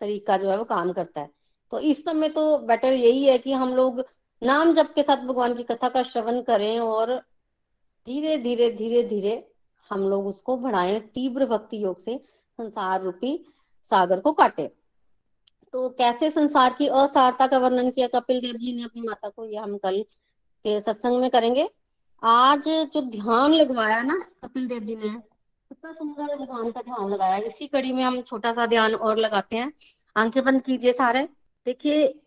S1: तरीका जो है वो काम करता है। तो इस समय तो बेटर यही है कि हम लोग नाम जप के साथ भगवान की कथा का श्रवण करें और धीरे धीरे धीरे धीरे हम लोग उसको बढ़ाएँ, तीव्र भक्ति योग से संसार रूपी सागर को काटे। तो कैसे संसार की असारता का वर्णन किया? कपिल देव जी ने अपनी माता को, ये हम कल के सत्संग में करेंगे। आज जो ध्यान लगवाया ना कपिल देव जी ने कितना सुंदर भगवान का ध्यान लगाया। इसी कड़ी में हम छोटा सा ध्यान और लगाते हैं। आँखें बंद कीजिए सारे। देखिए,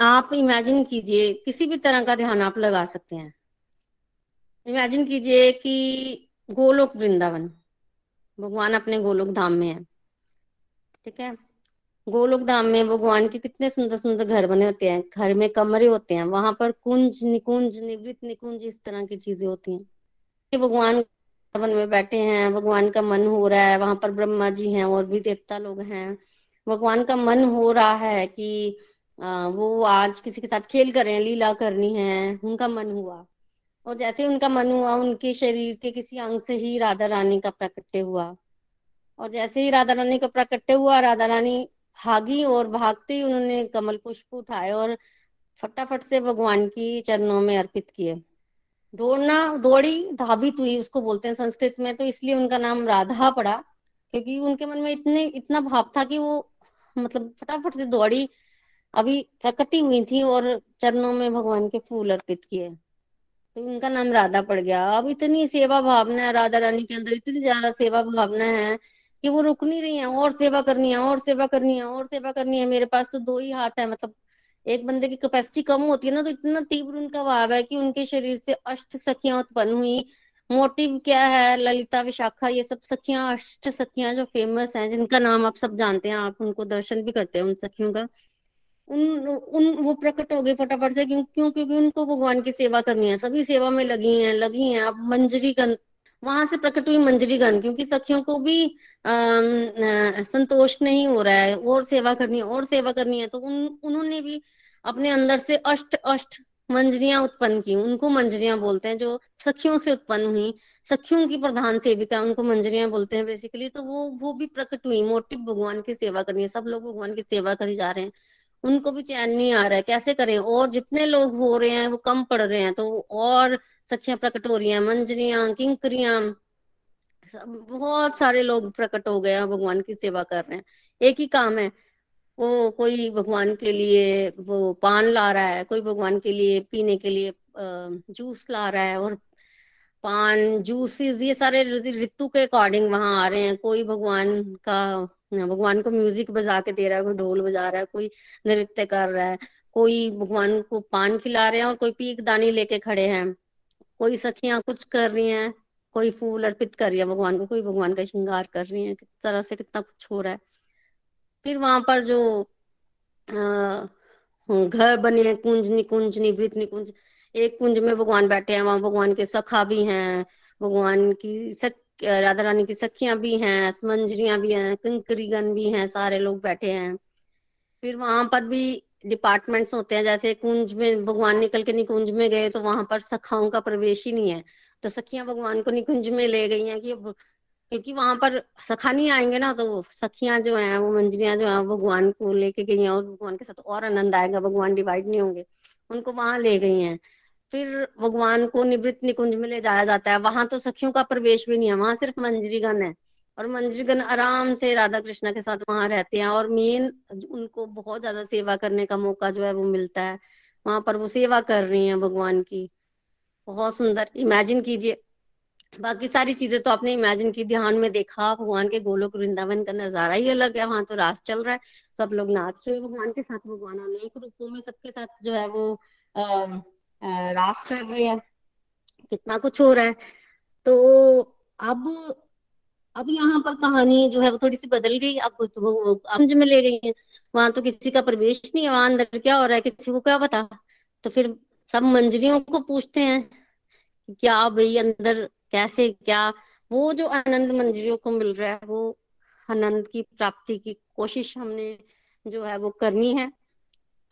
S1: आप इमेजिन कीजिए, किसी भी तरह का ध्यान आप लगा सकते हैं। इमेजिन कीजिए कि गोलोक वृंदावन, भगवान अपने गोलोक धाम में है। ठीक है? गोलोक धाम में भगवान के कितने सुंदर सुंदर घर बने होते हैं। घर में कमरे होते हैं। वहाँ पर कुंज, निकुंज, निवृत्त निकुंज इस तरह की चीज़ें होती हैं। भगवान वन में बैठे हैं, भगवान का मन हो रहा है, वहाँ पर ब्रह्मा जी हैं और भी देवता लोग हैं। भगवान का मन हो रहा है कि वो आज किसी के साथ खेल कर रहे हैं, लीला करनी है, उनका मन हुआ। और जैसे उनका मन हुआ, उनके शरीर के किसी अंग से ही राधा रानी का प्रकट्य हुआ। और जैसे ही राधा रानी का प्रकट्य हुआ, राधा रानी भागी और भागते ही उन्होंने कमल पुष्प उठाए और फटाफट से भगवान की चरणों में अर्पित किए। दौड़ना, दौड़ी धावित हुई उसको बोलते हैं संस्कृत में तो इसलिए उनका नाम राधा पड़ा, क्योंकि उनके मन में इतने, इतना भाव था कि वो मतलब फटाफट से दौड़ी, अभी प्रकटी हुई थी और चरणों में भगवान के फूल अर्पित किए। तो उनका नाम राधा पड़ गया। अब इतनी सेवा भावना है, राधा रानी के अंदर इतनी ज़्यादा सेवा भावना है कि वो रुक नहीं रही है, और सेवा करनी है, और सेवा करनी है, और सेवा करनी है, मेरे पास तो दो ही हाथ है मतलब एक बंदे की कैपेसिटी कम होती है ना तो इतना तीव्र उनका भाव है कि उनके शरीर से अष्ट सखियाँ उत्पन्न हुई। मोटिव क्या है? ललिता, विशाखा, ये सब सखियाँ, अष्ट सखियाँ जो फ़ेमस हैं, जिनका नाम आप सब जानते हैं, आप उनको दर्शन भी करते हैं उन सखियों का। उन उन, वो प्रकट हो गए फटाफट से, क्यों क्यों, क्योंकि उनको भगवान की सेवा करनी है। सभी सेवा में लगी हैं लगी हैं। आप मंजरी गन वहाँ से प्रकट हुई मंजरी गन क्योंकि सखियों को भी संतोष नहीं हो रहा है। और सेवा करनी है, और सेवा करनी है तो उन, उन्होंने भी अपने अंदर से अष्ट अष्ट मंजरियाँ उत्पन्न की। उनको मंजरियाँ बोलते हैं, जो सखियों से उत्पन्न हुई। सखियों की प्रधान सेविका उनको मंजरियाँ बोलते हैं बेसिकली तो वो वो भी प्रकट हुई। मोटिव भगवान की सेवा करनी है। सब लोग भगवान की सेवा करी जा रहे हैं। उनको भी चैन नहीं आ रहा है। कैसे करें? और जितने लोग हो रहे हैं, वो कम पड़ रहे हैं तो और सखियाँ प्रकट हो रही हैं। मंजरियाँ, किंकरियाँ बहुत सारे लोग प्रकट हो गए हैं भगवान की सेवा कर रहे हैं। एक ही काम है। वो कोई भगवान के लिए वो पान ला रहा है, कोई भगवान के लिए पीने के लिए जूस ला रहा है और पान, जूसेस, ये सारे ऋतु के अकॉर्डिंग वहाँ आ रहे हैं। कोई भगवान का, भगवान को म्यूज़िक बजा के दे रहा है, कोई ढोल बजा रहा है, कोई नृत्य कर रहा है, कोई भगवान को पान खिला रहे हैं और कोई पीक दानी लेके खड़े हैं। कोई सखियाँ कुछ कर रही हैं, कोई फूल अर्पित कर रही है, भगवान को, कोई भगवान का श्रृंगार कर रही है, किस तरह से कितना कुछ हो रहा है। फिर वहाँ पर जो घर बने कुंज निकुंज निवृत्त निकुंज, एक कुंज में भगवान बैठे हैं, वहाँ भगवान के सखा भी हैं, भगवान की सख, राधा रानी की सखियाँ भी हैं, समंजरियाँ भी हैं, कंकरीगन भी हैं, सारे लोग बैठे हैं। फिर वहाँ पर भी डिपार्टमेंट्स होते हैं, जैसे कुंज में भगवान निकल के निकुंज में गए तो वहाँ पर सखाओं का प्रवेश ही नहीं है। तो सखियाँ भगवान को निकुंज में ले गई हैं कि क्योंकि वहाँ पर सखा नहीं आएँगे ना तो सखियाँ जो हैं, वो मंजरियाँ जो है भगवान को लेके गई हैं और भगवान के साथ और आनंद आएगा, भगवान डिवाइड नहीं होंगे। उनको वहाँ ले गई हैं। फिर भगवान को निवृत्त निकुंज में ले जाया जाता है। वहाँ तो सखियों का प्रवेश भी नहीं है, वहाँ सिर्फ़ मंजरीगण है। और मंजरीगण आराम से राधा कृष्णा के साथ वहाँ रहते हैं और मेन उनको बहुत ज़्यादा सेवा करने का मौका जो है वो मिलता है। वहाँ पर वो सेवा कर रही है भगवान की। बहुत सुंदर। इमेजिन कीजिए। बाकी सारी चीज़ें तो आपने इमेजिन की ध्यान में देखा भगवान के गोलोक वृंदावन का नज़ारा ही अलग है वहाँ तो रास चल रहा है सब लोग नाच रहे हैं भगवान के साथ भगवान अनेक रूपों में सबके साथ जो है वो आ, रास कर रहे हैं कितना कुछ हो रहा है। तो अब अब यहाँ पर कहानी जो है वो थोड़ी सी बदल गई अब तो अंज में ले गई है वहाँ तो किसी का प्रवेश नहीं है वहाँ अंदर क्या हो रहा है किसी को क्या पता तो फिर सब मंजरियों को पूछते हैं क्या भाई अंदर कैसे, क्या? वो जो आनंद मंजरियों को मिल रहा है, वो आनंद की प्राप्ति की कोशिश हमने जो है वो करनी है।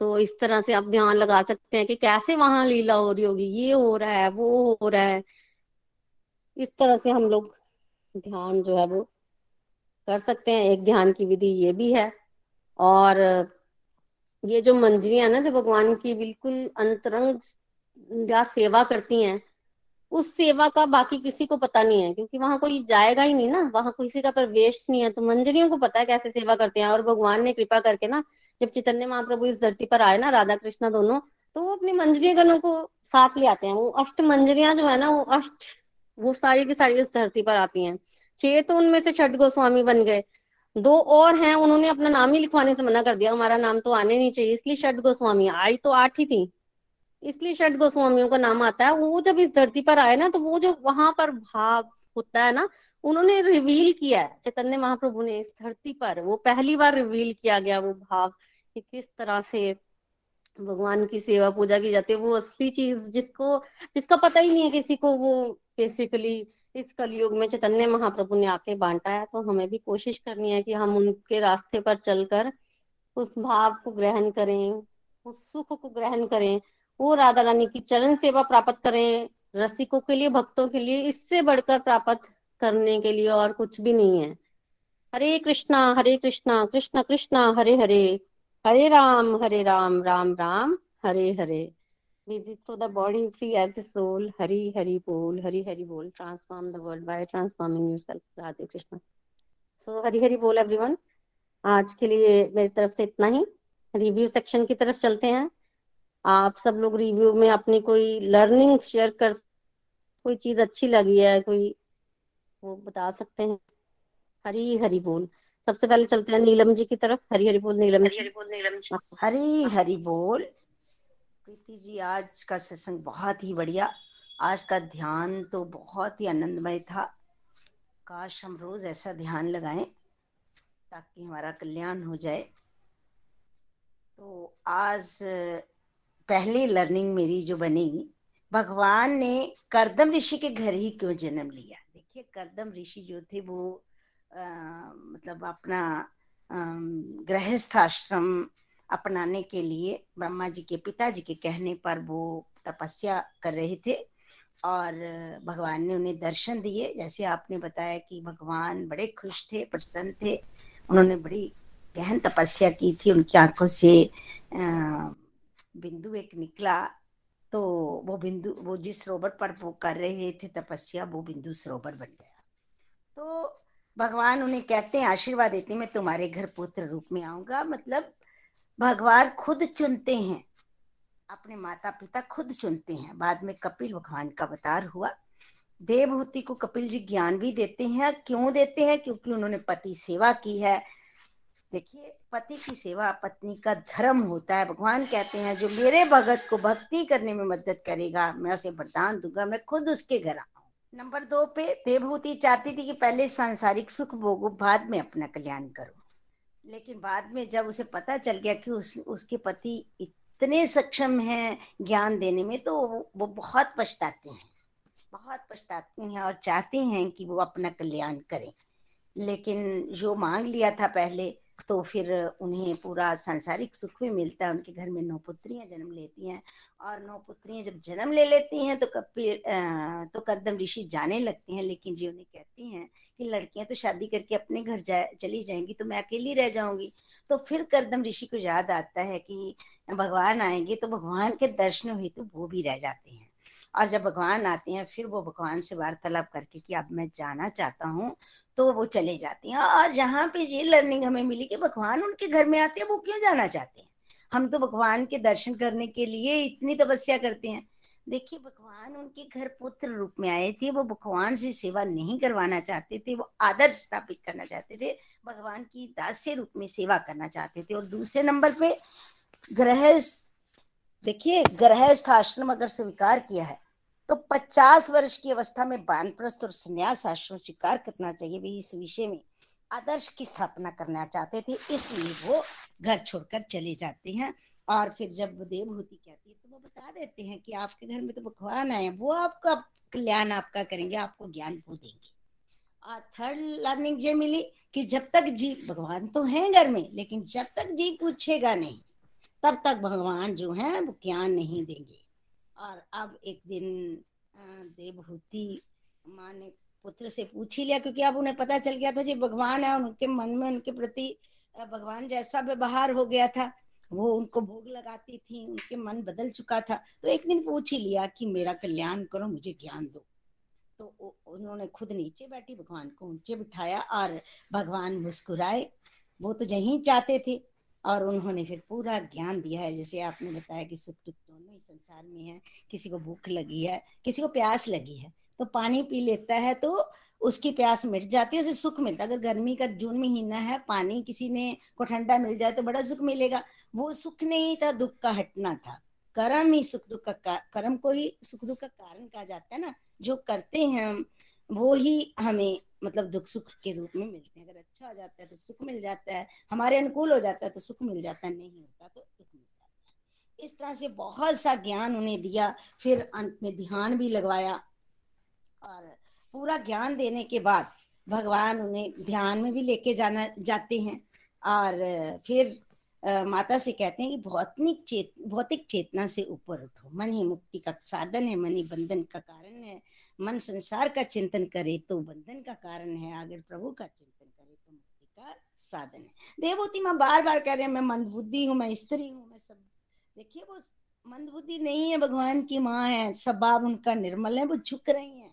S1: तो इस तरह से आप ध्यान लगा सकते हैं कि कैसे वहाँ लीला हो रही होगी, ये हो रहा है, वो हो रहा है। इस तरह से हम लोग ध्यान जो है वो कर सकते हैं, एक ध्यान की विधि ये भी है। और ये जो मंजरियाँ ना, जो भगवान की बिल्कुल अंतरंग या सेवा करती हैं उस सेवा का बाकी किसी को पता नहीं है, क्योंकि वहाँ कोई जाएगा ही नहीं ना, वहाँ किसी का प्रवेश नहीं है। तो मंजरियों को पता है कैसे सेवा करते हैं, और भगवान ने कृपा करके ना, जब चैतन्य महाप्रभु इस धरती पर आए ना राधा कृष्णा दोनों तो वो अपनी मंजरी गणों को साथ ले आते हैं। वो अष्ट मंजरियाँ जो है ना, वो अष्ट, वो सारी की सारी इस धरती पर आती हैं। छह तो उनमें से छठ गोस्वामी बन गए। दो और हैं, उन्होंने अपना नाम ही लिखवाने से मना कर दिया। हमारा नाम तो आने नहीं चाहिए, इसलिए षट गोस्वामी। आई तो आठ ही थी। इसलिए षट गोस्वामियों का नाम आता है। वो जब इस धरती पर आए ना तो वो जो वहाँ पर भाव होता है ना, उन्होंने रिवील किया है। चैतन्य महाप्रभु ने इस धरती पर, वो पहली बार रिवील किया गया वो भाव कि किस तरह से भगवान की सेवा पूजा की जाती है। वो असली चीज़ जिसको, जिसका पता ही नहीं है किसी को, वो बेसिकली इस कलयुग में चैतन्य महाप्रभु ने आके बांटा है तो हमें भी कोशिश करनी है कि हम उनके रास्ते पर चलकर उस भाव को ग्रहण करें, उस सुख को ग्रहण करें। वो राधा रानी की चरण सेवा प्राप्त करें, रसिकों के लिए, भक्तों के लिए, इससे बढ़कर प्राप्त करने के लिए और कुछ भी नहीं है। Hare Krishna Hare Krishna, Krishna Krishna, Hare Hare Hare Ram Hare Ram Ram Ram, Hare Hare. Visit for the body free as a Hari बोल, हरी हरी बोल transform the by transforming your self Radhe Krishna. So Hari Hari बोल everyone आज के लिए मेरी तरफ़ से इतना ही। रिव्यू सेक्शन की तरफ़ चलते हैं। आप सब लोग रिव्यू में अपनी कोई लर्निंग शेयर कर कोई चीज़ अच्छी लगी है कोई वो बता सकते हैं? हरी हरी बोल। सबसे पहले चलते हैं नीलम जी की तरफ़। हरी हरी बोल नीलम जी। हरी बोल नीलम जी।
S2: हरी हरी बोल। प्रीति जी आज का सत्संग बहुत ही बढ़िया। आज का ध्यान तो बहुत ही आनंदमय था। काश हम रोज ऐसा ध्यान लगाएँ ताकि हमारा कल्याण हो जाए। तो आज पहली लर्निंग मेरी जो बनी भगवान ने करदम ऋषि के घर ही क्यों जन्म लिया? देखिए करदम ऋषि जो थे वो आ, मतलब अपना गृहस्थ आश्रम अपनाने के लिए ब्रह्मा जी के पिताजी के कहने पर वो तपस्या कर रहे थे और भगवान ने उन्हें दर्शन दिए। जैसे आपने बताया कि भगवान बड़े खुश थे प्रसन्न थे उन्होंने बड़ी गहन तपस्या की थी उनकी आँखों से बिंदु एक निकला तो वो बिंदु, वो जिस सरोवर पर वो कर रहे थे तपस्या, वो बिंदु सरोवर बन गया। तो भगवान उन्हें कहते हैं, आशीर्वाद देते मैं तुम्हारे घर पुत्र रूप में आऊँगा। मतलब भगवान खुद चुनते हैं, अपने माता पिता खुद चुनते हैं। बाद में कपिल भगवान का अवतार हुआ। देवभूति को कपिल जी ज्ञान भी देते हैं। क्यों देते हैं? क्योंकि उन्होंने पति सेवा की है। देखिए पति की सेवा पत्नी का धर्म होता है। भगवान कहते हैं, जो मेरे भगत को भक्ति करने में मदद करेगा, मैं उसे वरदान दूँगा, मैं खुद उसके घर आऊँ। नंबर दो पे, देवभूति चाहती थी कि पहले सांसारिक सुख भोगो, बाद में अपना कल्याण करो। लेकिन बाद में जब उसे पता चल गया कि उस, उसके पति इतने सक्षम हैं ज्ञान देने में तो वो बहुत पछताते हैं। बहुत पछताती हैं और चाहते हैं कि वो अपना कल्याण करें। लेकिन जो मांग लिया था पहले तो फिर उन्हें पूरा सांसारिक सुख भी मिलता है, उनके घर में नौ पुत्रियाँ जन्म लेती हैं और नौ पुत्रियाँ जब जन्म ले लेती हैं तो कपिल तो करदम ऋषि जाने लगते हैं, लेकिन जी उन्हें कहती हैं कि लड़कियाँ तो शादी करके अपने घर जा, चली जाएँगी तो मैं अकेली रह जाऊँगी। तो फिर करदम ऋषि को याद आता है कि भगवान आएँगे तो भगवान के दर्शन हुए तो वो भी रह जाते हैं। और जब भगवान आते हैं, फिर वो भगवान से वार्तालाप करके कि अब मैं जाना चाहता हूँ तो वो चले जाते हैं। और जहाँ पे ये लर्निंग हमें मिली कि भगवान उनके घर में आते हैं, वो क्यों जाना चाहते हैं? हम तो भगवान के दर्शन करने के लिए इतनी तपस्या करते हैं। देखिए, भगवान उनके घर पुत्र रूप में आए थे, वो भगवान से सेवा नहीं करवाना चाहते थे, वो आदर्श स्थापित करना चाहते थे, भगवान की दास्य रूप में सेवा करना चाहते थे। और दूसरे नंबर पे गृहस्थ देखिए, ग्रहस्थ आश्रम अगर स्वीकार किया है तो पचास वर्ष की अवस्था में बानप्रस्थ और संन्यास आश्रम स्वीकार करना चाहिए। भी इस विषय में आदर्श की स्थापना करना चाहते थे, इसलिए वो घर छोड़कर चले जाते हैं। और फिर जब देवभूति कहती है तो वो बता देते हैं कि आपके घर में तो भगवान आए वो आपका कल्याण आपका करेंगे, आपको ज्ञान वो देंगे। और थर्ड लर्निंग ये मिली कि जब तक जीव, भगवान तो है घर में, लेकिन जब तक जीव पूछेगा नहीं, तब तक भगवान जो है वो ज्ञान नहीं देंगे। और अब एक दिन देवभूति माँ ने पुत्र से पूछ ही लिया, क्योंकि अब उन्हें पता चल गया था जी भगवान है, उनके मन में, उनके प्रति भगवान जैसा व्यवहार हो गया था। वो उनको भोग लगाती थी, उनके मन बदल चुका था। तो एक दिन पूछ ही लिया कि मेरा कल्याण करो, मुझे ज्ञान दो। तो उन्होंने खुद नीचे बैठी, भगवान को ऊँचे बिठाया और भगवान मुस्कुराए। वो तो यही चाहते थे। और उन्होंने फिर पूरा ज्ञान दिया है। जैसे आपने बताया कि सुख दुख दोनों ही संसार में है। किसी को भूख लगी है, किसी को प्यास लगी है। तो पानी पी लेता है तो उसकी प्यास मिट जाती है, उसे सुख मिलता है। अगर गर्मी का जून महीना है, पानी किसी ने को ठंडा मिल जाए तो बड़ा सुख मिलेगा। वो सुख नहीं था, दुख का हटना था। कर्म ही सुख दुख का कर्म को ही सुख दुख का कारण कहा जाता है ना। जो करते हैं हम, वो ही हमें मतलब दुख सुख के रूप में मिलते हैं। अगर अच्छा हो जाता है तो सुख मिल जाता है हमारे अनुकूल हो जाता है तो सुख मिल जाता है नहीं होता तो दुख मिल जाता है। इस तरह से बहुत सा ज्ञान उन्हें दिया फिर अंत में ध्यान भी लगवाया और पूरा ज्ञान देने के बाद भगवान उन्हें ध्यान में भी लेके जाना जाते हैं और फिर आ, माता से कहते हैं कि भौतिक चेत भौतिक चेतना से ऊपर उठो। मन ही मुक्ति का साधन है मन ही बंधन का कारण है। मन संसार का चिंतन करे तो बंधन का कारण है अगर प्रभु का चिंतन करे तो मुक्ति का साधन है। देवभूति माँ बार बार कह रहे हैं, मैं मंदबुद्धि हूँ, मैं स्त्री हूँ, मैं सब देखिए, वो मंदबुद्धि नहीं है, भगवान की माँ है, स्वभाव उनका निर्मल है, वो झुक रही है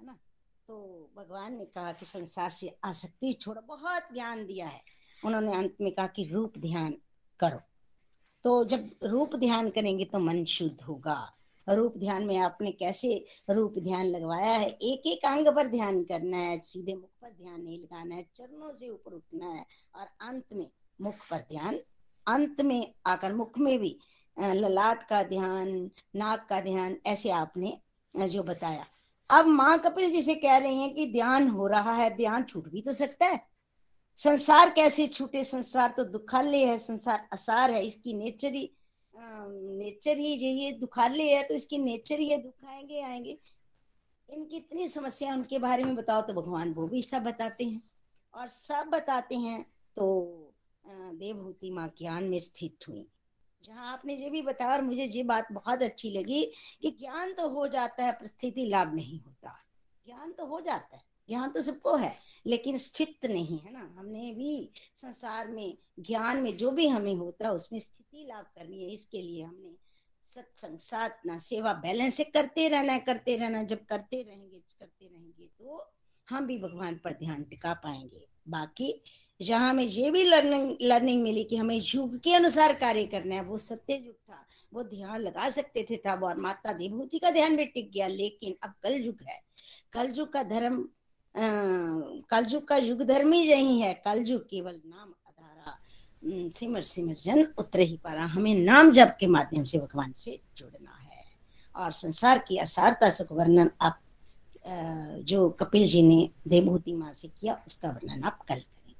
S2: है ना? तो भगवान ने कहा कि संसार से आसक्ति छोड़ो, बहुत ज्ञान दिया है। उन्होंने अंत में कहा कि रूप ध्यान करो। तो जब रूप ध्यान करेंगे तो मन शुद्ध होगा। रूप ध्यान में आपने कैसे रूप ध्यान लगवाया है? एक एक अंग पर ध्यान करना है, सीधे मुख पर ध्यान नहीं लगाना है, चरणों से ऊपर उठना है और अंत में मुख पर ध्यान, अंत में आकर मुख में भी ललाट का ध्यान, नाक का ध्यान ऐसे आपने जो बताया। अब माँ कपिल जी से कह रही हैं कि ध्यान हो रहा है, ध्यान छूट भी तो सकता है। संसार कैसे छूटे? संसार तो दुखालय है, संसार असार है, इसकी नेचर ही नेचर ही यही दुखाले है तो इसकी नेचर ही है, दुख आएँगे आएँगे। इनकी इतनी समस्या उनके बारे में बताओ तो भगवान वो भी सब बताते हैं। और सब बताते हैं तो देवभूति माँ ज्ञान में स्थित हुई। जहाँ आपने ये भी बताया और मुझे ये बात बहुत अच्छी लगी कि ज्ञान तो हो जाता है परिस्थिति लाभ नहीं होता। ज्ञान तो हो जाता है। ज्ञान तो सबको है, लेकिन स्थित नहीं, है ना? हमने भी संसार में, ज्ञान में जो भी हमें होता है, उसमें स्थिति लाभ करनी है। इसके लिए हमने सत्संग, साधना, सेवा बैलेंस से करते रहना करते रहना जब करते रहेंगे करते रहेंगे तो हम भी भगवान पर ध्यान टिका पाएँगे। बाकी जहाँ हमें ये भी लर्निंग लर्निंग मिली कि हमें युग के अनुसार कार्य करना है, वो सत्य युग था। वो ध्यान लगा सकते थे था और माता देवभूति का ध्यान भी टिक गया, लेकिन अब कल युग है। कल युग का धर्म कलयुग का युग धर्म यही है, कलजुग केवल नाम अधारा। सिमर सिमर जन उतर ही पारा, हमें नाम जप के माध्यम से भगवान से जुड़ना है। और संसार की असारता सुख वर्णन आप जो कपिल जी ने देवभूति माँ से किया, उसका वर्णन आप कल करेंगे।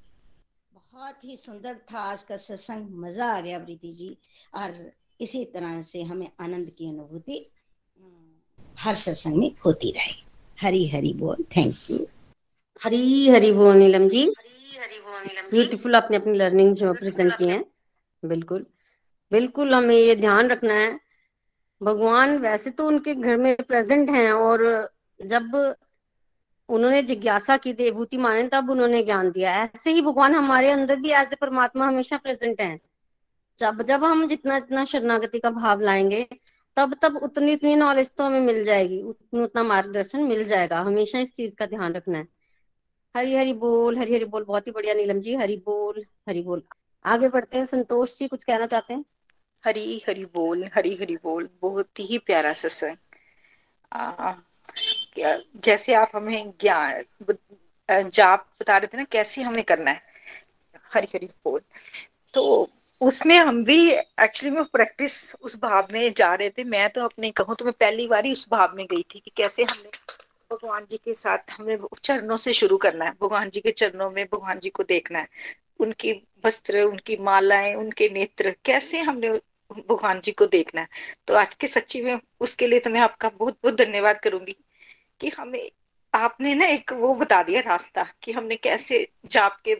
S2: बहुत ही सुंदर था आज का सत्संग, मज़ा आ गया प्रीति जी। और इसी तरह से हमें आनंद की अनुभूति हर सत्संग में होती रहे। हरी हरी बोल, थैंक यू।
S1: हरी हरी बोल नीलम जी। ब्यूटीफुल आपने अपनी लर्निंग जो प्रेजेंट की है। बिल्कुल। बिल्कुल हमें ये ध्यान रखना है। भगवान वैसे तो उनके घर में प्रेजेंट हैं और जब उन्होंने जिज्ञासा की देवभूति माने तब उन्होंने ज्ञान दिया। ऐसे ही भगवान हमारे अंदर भी एज ए परमात्मा हमेशा प्रेजेंट है। जब जब हम जितना जितना शरणागति का भाव लाएँगे तब तब उतनी उतनी नॉलेज तो हमें मिल जाएगी। उतना उतना मार्गदर्शन मिल जाएगा। हमेशा इस चीज़ का ध्यान रखना है। हरी हरी बोल हरी हरी बोल, बहुत ही बढ़िया नीलम जी, हरी बोल हरी बोल। आगे बढ़ते हैं, संतोष जी, कुछ कहना चाहते हैं?
S3: हरी हरी बोल, हरी हरी बोल, बहुत ही प्यारा सत्संग जैसे आप हमें ज्ञान जाप बता रहे थे ना, कैसे हमें करना है? हरी हरी बोल। तो उसमें हम भी एक्चुअली में प्रैक्टिस उस भाव में जा रहे थे, मैं तो अपने कहूँ तो मैं पहली बार ही उस भाव में गई थी कि कैसे हमने भगवान जी के साथ हमें चरणों से शुरू करना है। भगवान जी के चरणों में भगवान जी को देखना है। उनकी वस्त्र, उनकी मालाएँ, उनके नेत्र, कैसे हमने भगवान जी को देखना है। तो आज के सच्ची में उसके लिए तो मैं आपका बहुत बहुत धन्यवाद करूँगी कि हमें, आपने ना एक वो बता दिया रास्ता कि हमने कैसे जाप के,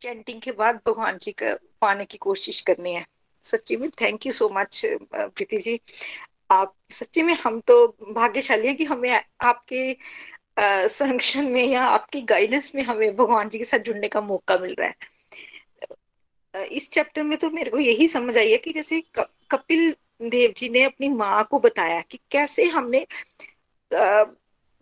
S3: चैंटिंग के बाद भगवान जी का पाने की कोशिश करनी है। सच्ची में thank you so much Preeti ji. आप, सच्ची में हम तो भाग्यशाली हैं कि हमें आपके संरक्षण में या आपकी गाइडेंस में हमें भगवान जी के साथ जुड़ने का मौका मिल रहा है। इस चैप्टर में तो मेरे को यही समझ आई है कि जैसे कपिल देव जी ने अपनी माँ को बताया कि कैसे हमने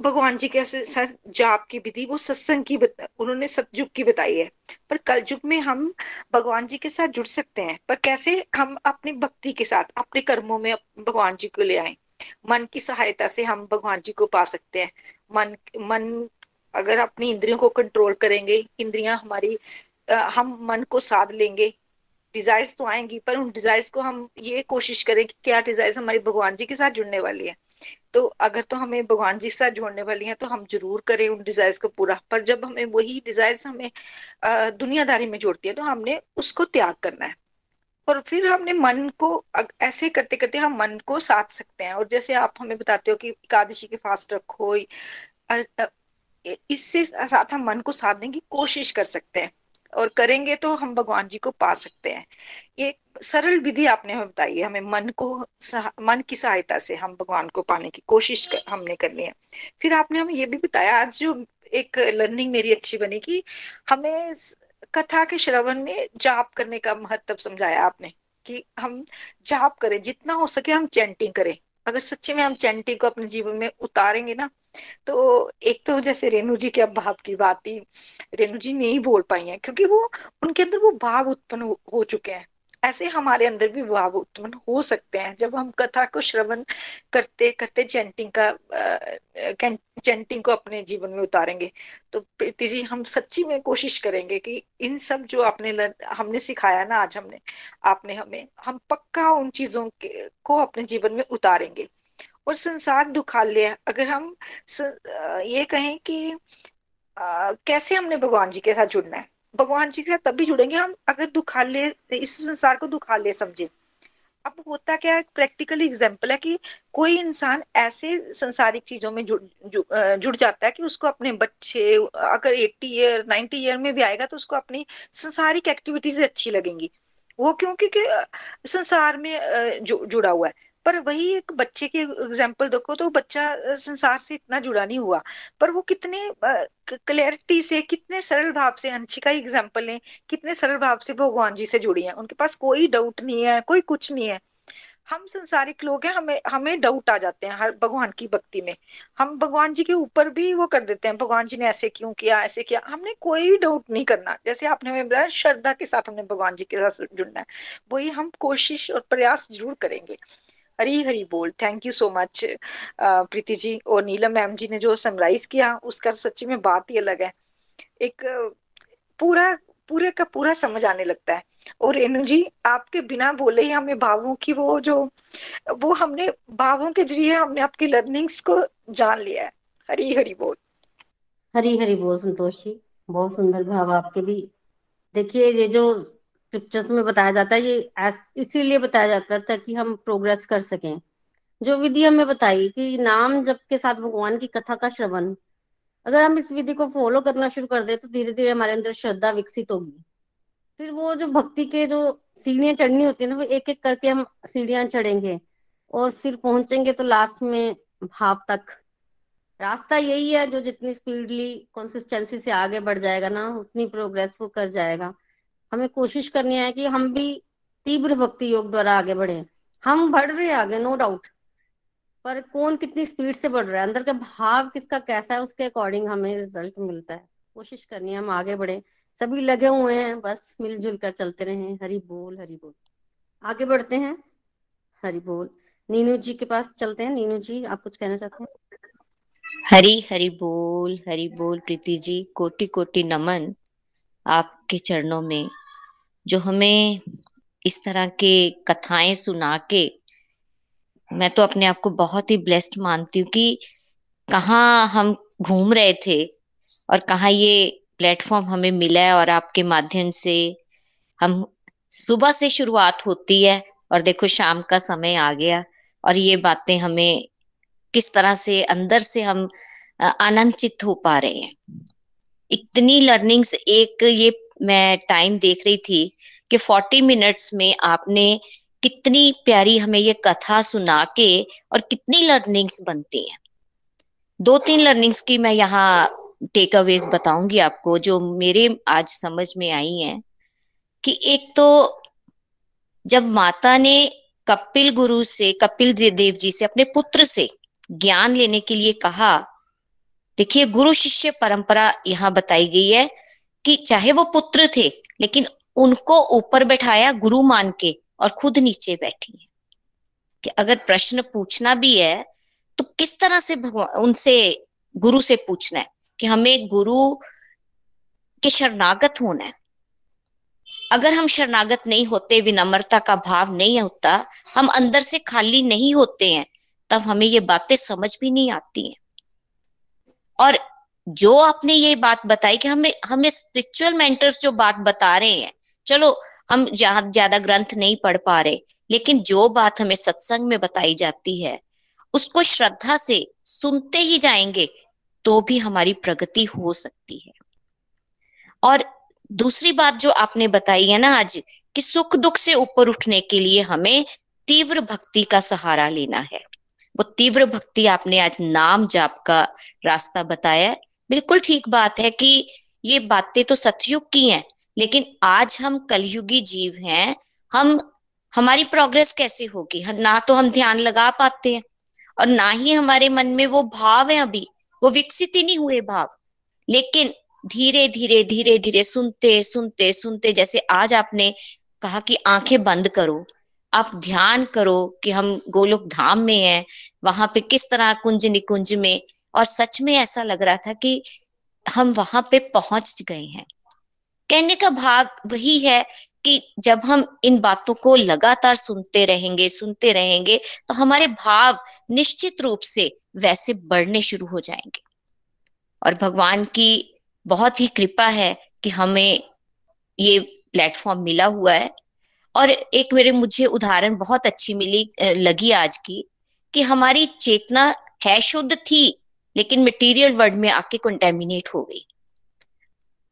S3: भगवान जी के साथ जाप की विधि, वो सत्संग की उन्होंने सतयुग की बताई है। पर कलयुग में हम भगवान जी के साथ जुड़ सकते हैं। पर कैसे हम अपनी भक्ति के साथ, अपने कर्मों में भगवान जी को ले आए? मन की सहायता से हम भगवान जी को पा सकते हैं। मन मन अगर अपनी इंद्रियों को कंट्रोल करेंगे, इंद्रियाँ हमारी हम मन को साध लेंगे। डिजायर्स तो आएँगी, पर उन डिजायर्स को हम ये कोशिश करें कि क्या डिजायर्स हमारी भगवान जी के साथ जुड़ने वाली है। तो अगर तो हमें भगवान जी से जोड़ने वाली हैं तो हम ज़रूर करें उन डिजायर्स को पूरा। पर जब हमें वही डिजायर्स हमें दुनियादारी में जोड़ती है तो हमने उसको त्याग करना है। और फिर हमने मन को ऐसे करते करते हम मन को साध सकते हैं। और जैसे आप हमें बताते हो कि एकादशी के फास्ट रखो इससे साथ हम मन को साधने की कोशिश कर सकते हैं। और करेंगे तो हम भगवान जी को पा सकते हैं। ये सरल विधि आपने हमें बताई है हमें मन को मन की सहायता से हम भगवान को पाने की कोशिश कर, हमने करनी है। फिर आपने हमें ये भी बताया आज जो एक लर्निंग मेरी अच्छी बनी कि हमें कथा के श्रवण में जाप करने का महत्व समझाया आपने कि हम जाप करें जितना हो सके हम चैंटिंग करें। अगर सच्चे में हम चैंटी को अपने जीवन में उतारेंगे ना तो एक तो जैसे रेणु जी के अब भाव की बात ही रेणु जी नहीं बोल पाई है क्योंकि वो उनके अंदर वो भाव उत्पन्न हो, हो चुके हैं। ऐसे हमारे अंदर भी भाव उत्पन्न हो सकते हैं। जब हम कथा को श्रवण करते करते चैंटिंग का चैंटिंग को अपने जीवन में उतारेंगे तो प्रीति जी हम सच्ची में कोशिश करेंगे कि इन सब जो आपने हमने सिखाया ना आज हमने आपने हमें हम पक्का उन चीज़ों के को अपने जीवन में उतारेंगे। और संसार दुखालय अगर हम स, ये कहें कि आ, कैसे हमने भगवान जी के साथ जुड़ना है? भगवान जी के साथ तभी जुड़ेंगे हम अगर दुखालय इस संसार को दुखालय समझे। अब होता क्या है प्रैक्टिकल एग्ज़ाम्पल है कि कोई इंसान ऐसे संसारिक चीज़ों में जुड़ जु, जुड़ जाता है कि उसको अपने बच्चे अगर एट्टी ईयर नाइन्टी ईयर में भी आएगा तो उसको अपनी संसारिक एक्टिविटीज़ अच्छी लगेंगी। वो क्योंकि संसार में जु, जुड़ा हुआ है। पर वही एक बच्चे की एग्ज़ाम्पल देखो तो बच्चा संसार से इतना जुड़ा नहीं हुआ। पर वो कितने क्लैरिटी से, कितने सरल भाव से, अंशिका एग्ज़ाम्पल है कितने सरल भाव से भगवान जी से जुड़ी है। उनके पास कोई डाउट नहीं है, कोई कुछ नहीं है। हम संसारिक लोग हैं, हमें हमें डाउट आ जाते हैं हर भगवान की भक्ति में। हम भगवान जी के ऊपर भी वो कर देते हैं, भगवान जी ने ऐसे क्यों किया, ऐसे किया। हमने कोई डाउट नहीं करना। जैसे आपने हमें बताया, श्रद्धा के साथ हमने भगवान जी के साथ जुड़ना है। वही हम कोशिश और प्रयास ज़रूर करेंगे। हरी हरी बोल। Thank you so much Preeti ji और नीलम मैम जी ने जो समराइज किया, उसका सच्ची में बात ही अलग है। एक, पूरा, पूरे का पूरा समझ आने लगता है। और रेणु जी, आपके बिना बोले ही हमें भावों की वो जो, वो हमने, भावों के ज़रिए हमने आपकी लर्निंग्स को जान लिया है। हरी हरी बोल।
S1: हरी हरी बोल, संतोष। जी बहुत सुंदर भाव आपके भी। देखिए, ये जो स्क्रिप्चर्स में बताया जाता है, ये इसीलिए बताया जाता है ताकि हम प्रोग्रेस कर सकें। जो विधि हमें बताई कि नाम जप के साथ भगवान की कथा का श्रवण, अगर हम इस विधि को फॉलो करना शुरू कर दे तो धीरे धीरे हमारे अंदर श्रद्धा विकसित होगी। फिर वो जो भक्ति के जो सीढ़ियाँ चढ़नी होती है ना, वो एक एक करके हम सीढ़ियाँ चढ़ेंगे और फिर पहुँचेंगे तो लास्ट में भाव तक। रास्ता यही है, जो जितनी स्पीडली कंसिस्टेंसी से आगे बढ़ जाएगा ना, उतनी प्रोग्रेस वो कर जाएगा। हमें कोशिश करनी है कि हम भी तीव्र भक्ति योग द्वारा आगे बढ़े। हम बढ़ रहे हैं आगे नो डाउट पर कौन कितनी स्पीड से बढ़ रहा है? अंदर का भाव किसका कैसा है, उसके अकॉर्डिंग हमें रिज़ल्ट मिलता है। कोशिश करनी है हम आगे बढ़े। सभी लगे हुए हैं, बस मिलजुल कर चलते रहे। हरी बोल हरी बोल। आगे बढ़ते हैं। हरी बोल। नीनू जी के पास चलते हैं। नीनू जी, आप कुछ कहना चाहते हैं?
S4: हरी, हरि बोल, हरी बोल, प्रीति जी। कोटि कोटि नमन आपके चरणों में। जो हमें इस तरह के कथाएँ सुना के मैं तो अपने आप को बहुत ही ब्लेस्ड मानती हूँ कि कहाँ हम घूम रहे थे और कहाँ ये प्लेटफॉर्म हमें मिला है और आपके माध्यम से हम सुबह से शुरुआत होती है और देखो शाम का समय आ गया और ये बातें हमें किस तरह से अंदर से हम आनंदित हो पा रहे हैं। इतनी लर्निंग्स एक ये मैं टाइम देख रही थी कि 40 मिनट्स में आपने कितनी प्यारी हमें ये कथा सुना के और कितनी लर्निंग्स बनती हैं। दो तीन लर्निंग्स की मैं यहाँ टेक अवेज बताऊँगी आपको जो मेरे आज समझ में आई हैं कि एक तो जब माता ने कपिल गुरु से, कपिल देव जी से, अपने पुत्र से ज्ञान लेने के लिए कहा, देखिए, गुरु शिष्य परंपरा यहाँ बताई गई है कि चाहे वो पुत्र थे, लेकिन उनको ऊपर बैठाया गुरु मान के और खुद नीचे बैठी है। कि अगर प्रश्न पूछना भी है तो किस तरह से भगवान उनसे, गुरु से पूछना है? कि हमें गुरु के शरणागत होना है। अगर हम शरणागत नहीं होते, विनम्रता का भाव नहीं होता, हम अंदर से खाली नहीं होते हैं, तब हमें ये बातें समझ भी नहीं आती हैं। और जो आपने ये बात बताई कि हमें हमें स्पिरिचुअल मेंटर्स जो बात बता रहे हैं, चलो, हम ज़्यादा ग्रंथ नहीं पढ़ पा रहे, लेकिन जो बात हमें सत्संग में बताई जाती है, उसको श्रद्धा से सुनते ही जाएँगे तो भी हमारी प्रगति हो सकती है। और दूसरी बात जो आपने बताई है ना आज, कि सुख दुख से ऊपर उठने के लिए हमें तीव्र भक्ति का सहारा लेना है। वो तीव्र भक्ति आपने आज नाम जाप का रास्ता बताया बिल्कुल ठीक बात है कि ये बातें तो सतयुग की हैं, लेकिन आज हम कलयुगी जीव हैं, हम, हमारी प्रोग्रेस कैसे होगी? ना तो हम ध्यान लगा पाते हैं, और ना ही हमारे मन में वो भाव है अभी, वो विकसित ही नहीं हुए भाव। लेकिन धीरे धीरे धीरे धीरे सुनते सुनते सुनते, जैसे आज आपने कहा कि आँखें बंद करो, आप ध्यान करो कि हम गोलोक धाम में हैं, वहाँ पे किस तरह कुंज निकुंज में और सच में ऐसा लग रहा था कि हम वहाँ पे पहुँच गए हैं। कहने का भाव वही है कि जब हम इन बातों को लगातार सुनते रहेंगे सुनते रहेंगे तो हमारे भाव निश्चित रूप से वैसे बढ़ने शुरू हो जाएँगे। और भगवान की बहुत ही कृपा है कि हमें ये प्लेटफॉर्म मिला हुआ है। और एक मेरे, मुझे उदाहरण बहुत अच्छी मिली लगी आज की कि हमारी चेतना है शुद्ध थी लेकिन मटेरियल वर्ल्ड में आके कंटेमिनेट हो गई।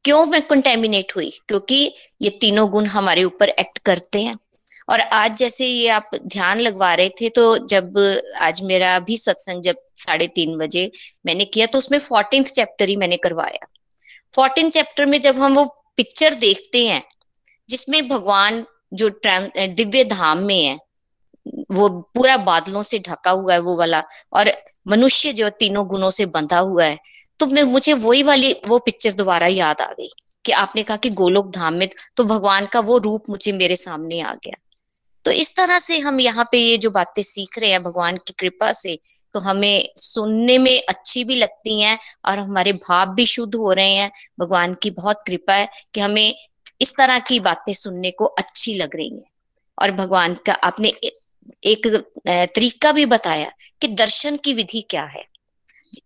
S4: क्यों मैं कंटेमिनेट हुई? क्योंकि ये तीनों गुण हमारे ऊपर एक्ट करते हैं। और आज जैसे ये आप ध्यान लगवा रहे थे तो जब आज मेरा भी सत्संग जब साढ़े तीन बजे मैंने किया तो उसमें फोर्टीन चैप्टर ही मैंने करवाया। फोर्टीन चैप्टर में जब हम वो पिक्चर देखते हैं, जिसमें भगवान जो दिव्य धाम में है वो पूरा बादलों से ढका हुआ है वो वाला, और मनुष्य जो तीनों गुणों से बंधा हुआ है। तो मैं, मुझे वही वाली, वो पिक्चर दोबारा याद आ गई, कि आपने कहा कि गोलोक धाम में तो भगवान का वो रूप मुझे मेरे सामने आ गया। तो इस तरह से हम यहाँ पे ये जो बातें सीख रहे हैं भगवान की कृपा से तो हमें सुनने में अच्छी भी लगती हैं, और हमारे भाव भी शुद्ध हो रहे हैं। भगवान की बहुत कृपा है कि हमें इस तरह की बातें सुनने को अच्छी लग रही है। और भगवान का आपने एक तरीका भी बताया कि दर्शन की विधि क्या है।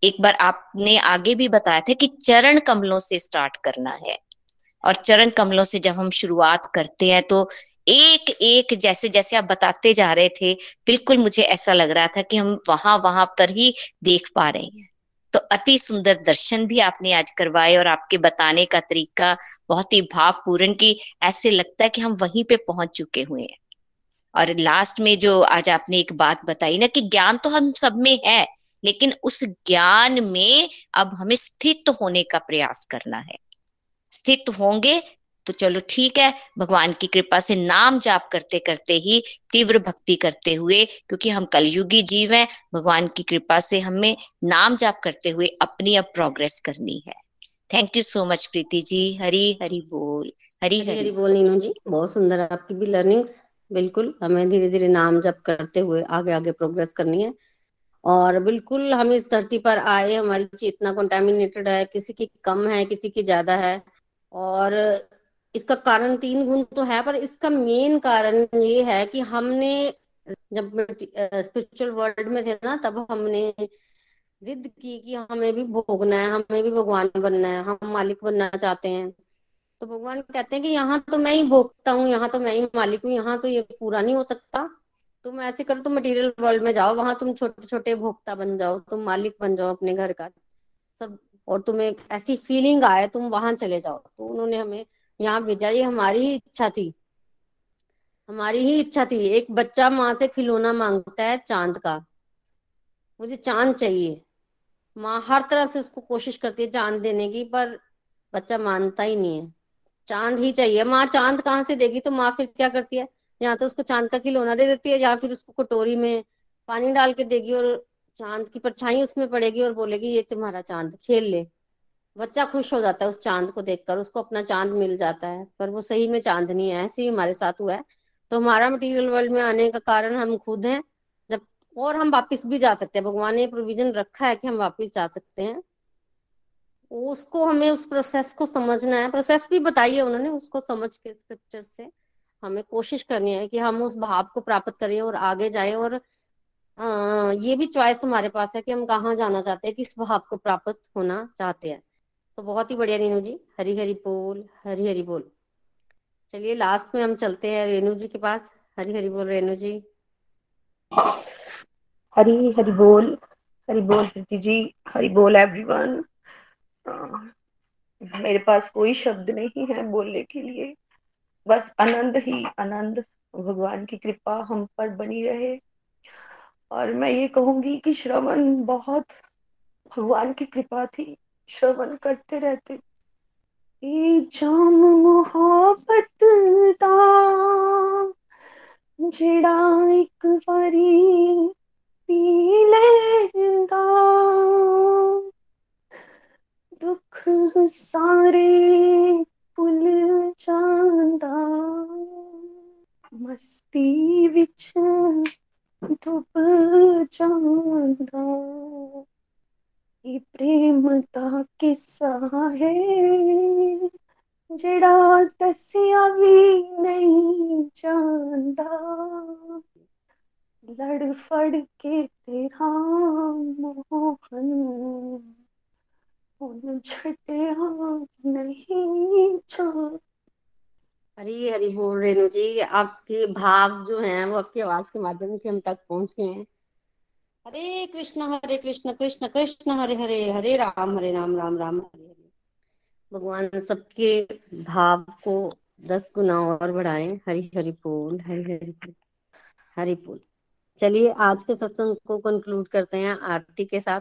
S4: एक बार आपने आगे भी बताया था कि चरण कमलों से स्टार्ट करना है। और चरण कमलों से जब हम शुरुआत करते हैं तो एक एक जैसे जैसे आप बताते जा रहे थे, बिल्कुल मुझे ऐसा लग रहा था कि हम वहाँ वहाँ पर ही देख पा रहे हैं। तो अति सुंदर दर्शन भी आपने आज करवाए और आपके बताने का तरीका बहुत ही भावपूर्ण की ऐसे लगता है कि हम वहीं पे पहुँच चुके हुए हैं। और लास्ट में जो आज आपने एक बात बताई ना कि ज्ञान तो हम सब में है लेकिन उस ज्ञान में अब हमें स्थित होने का प्रयास करना है। स्थित होंगे तो चलो ठीक है भगवान की कृपा से नाम जाप करते करते ही तीव्र भक्ति करते हुए क्योंकि हम कलयुगी जीव हैं भगवान की कृपा से हमें नाम जाप करते हुए अपनी अब प्रोग्रेस करनी है। Thank you so much Preeti ji Hari Hari बोल। हरी हरी,
S1: हरी हरी बोल नीनू जी। बहुत सुंदर आपकी भी लर्निंग्स बिल्कुल, हमें धीरे धीरे नाम जप करते हुए आगे आगे प्रोग्रेस करनी है। और बिल्कुल, हम इस धरती पर आए, हमारी चेतना कंटेमिनेटेड है, किसी की कम है, किसी की ज़्यादा है। और इसका कारण तीन गुण तो है, पर इसका मेन कारण ये है कि हमने, जब स्पिरिचुअल वर्ल्ड में थे ना, तब हमने जिद की कि हमें भी भोगना है, हमें भी भगवान बनना है, हम मालिक बनना चाहते हैं। तो भगवान कहते हैं कि यहाँ तो मैं ही भोगता हूँ, यहाँ तो मैं ही मालिक हूँ, यहाँ तो ये पूरा नहीं हो सकता। तुम ऐसे करो, तुम मटेरियल वर्ल्ड में जाओ, वहाँ तुम छोटे छोटे भोक्ता बन जाओ, तुम मालिक बन जाओ अपने घर का, सब। और तुम्हें ऐसी फीलिंग आए, तुम वहाँ चले जाओ। तो उन्होंने हमें यहाँ भेजा, ये हमारी ही इच्छा थी। हमारी ही इच्छा थी। एक बच्चा माँ से खिलौना माँगता है चाँद का। मुझे चाँद चाहिए। माँ हर तरह से उसको कोशिश करती है चाँद देने की, पर बच्चा मानता ही नहीं है। चाँद ही चाहिए। माँ चाँद कहाँ से देगी? तो माँ फिर क्या करती है? या तो उसको चाँद का खिलौना दे देती है, या फिर उसको कटोरी में पानी डाल के देगी और चाँद की परछाई उसमें पड़ेगी और बोलेगी, ये तुम्हारा चाँद, खेल ले। बच्चा खुश हो जाता है उस चाँद को देखकर, उसको अपना चाँद मिल जाता है। पर वो सही में चाँद नहीं है, ऐसे ही हमारे साथ हुआ है। तो हमारा मटेरियल वर्ल्ड में आने का कारण हम खुद हैं, जब और हम वापिस भी जा सकते हैं। भगवान ने प्रोविज़न रखा है कि हम वापिस जा सकते हैं। उसको हमें उस प्रोसेस को समझना है। प्रोसेस भी बताइए उन्होंने उसको समझ के स्क्रिप्चर से। हमें कोशिश करनी है कि हम उस भाव को प्राप्त करें और आगे जाए और आ, ये भी चॉइस हमारे पास है कि हम कहाँ जाना चाहते हैं किस भाव को प्राप्त होना चाहते हैं। तो बहुत ही बढ़िया रेणु जी। हरी हरी बोल हरी हरी बोल। चलिए लास्ट में हम चलते हैं रेणु जी के पास। हरी हरी बोल रेणु जी।
S5: हरी हरी बोल हरी बोल प्रीति जी। हरी बोल एवरीवन मेरे पास कोई शब्द नहीं है बोलने के लिए। बस आनंद ही आनंद, भगवान की कृपा हम पर बनी रहे। और मैं ये कहूँगी कि श्रवण बहुत, भगवान की कृपा थी, श्रवण करते रहते। मोहब्बत जेड़ा एक बारी पी लेंदा। सारे भुल जांदा मस्ती विच डुब जांदा ये प्रेम का किस्सा है जेड़ा दसिया भी नहीं जानदा लड़ फड़ के तेरा मोहन नहीं
S1: हरी हरी बोल रेणु जी आपके भाव जो हैं वो आपकी आवाज़ के माध्यम से हम तक पहुँच गए हैं। हरे कृष्ण हरे कृष्ण कृष्ण कृष्ण हरे हरे हरे राम हरे राम राम राम हरे हरे। भगवान सबके भाव को दस गुना और बढ़ाए। हरि हरि बोल हरि हरि बोल हरि बोल। चलिए आज के सत्संग को कंक्लूड करते हैं आरती के साथ।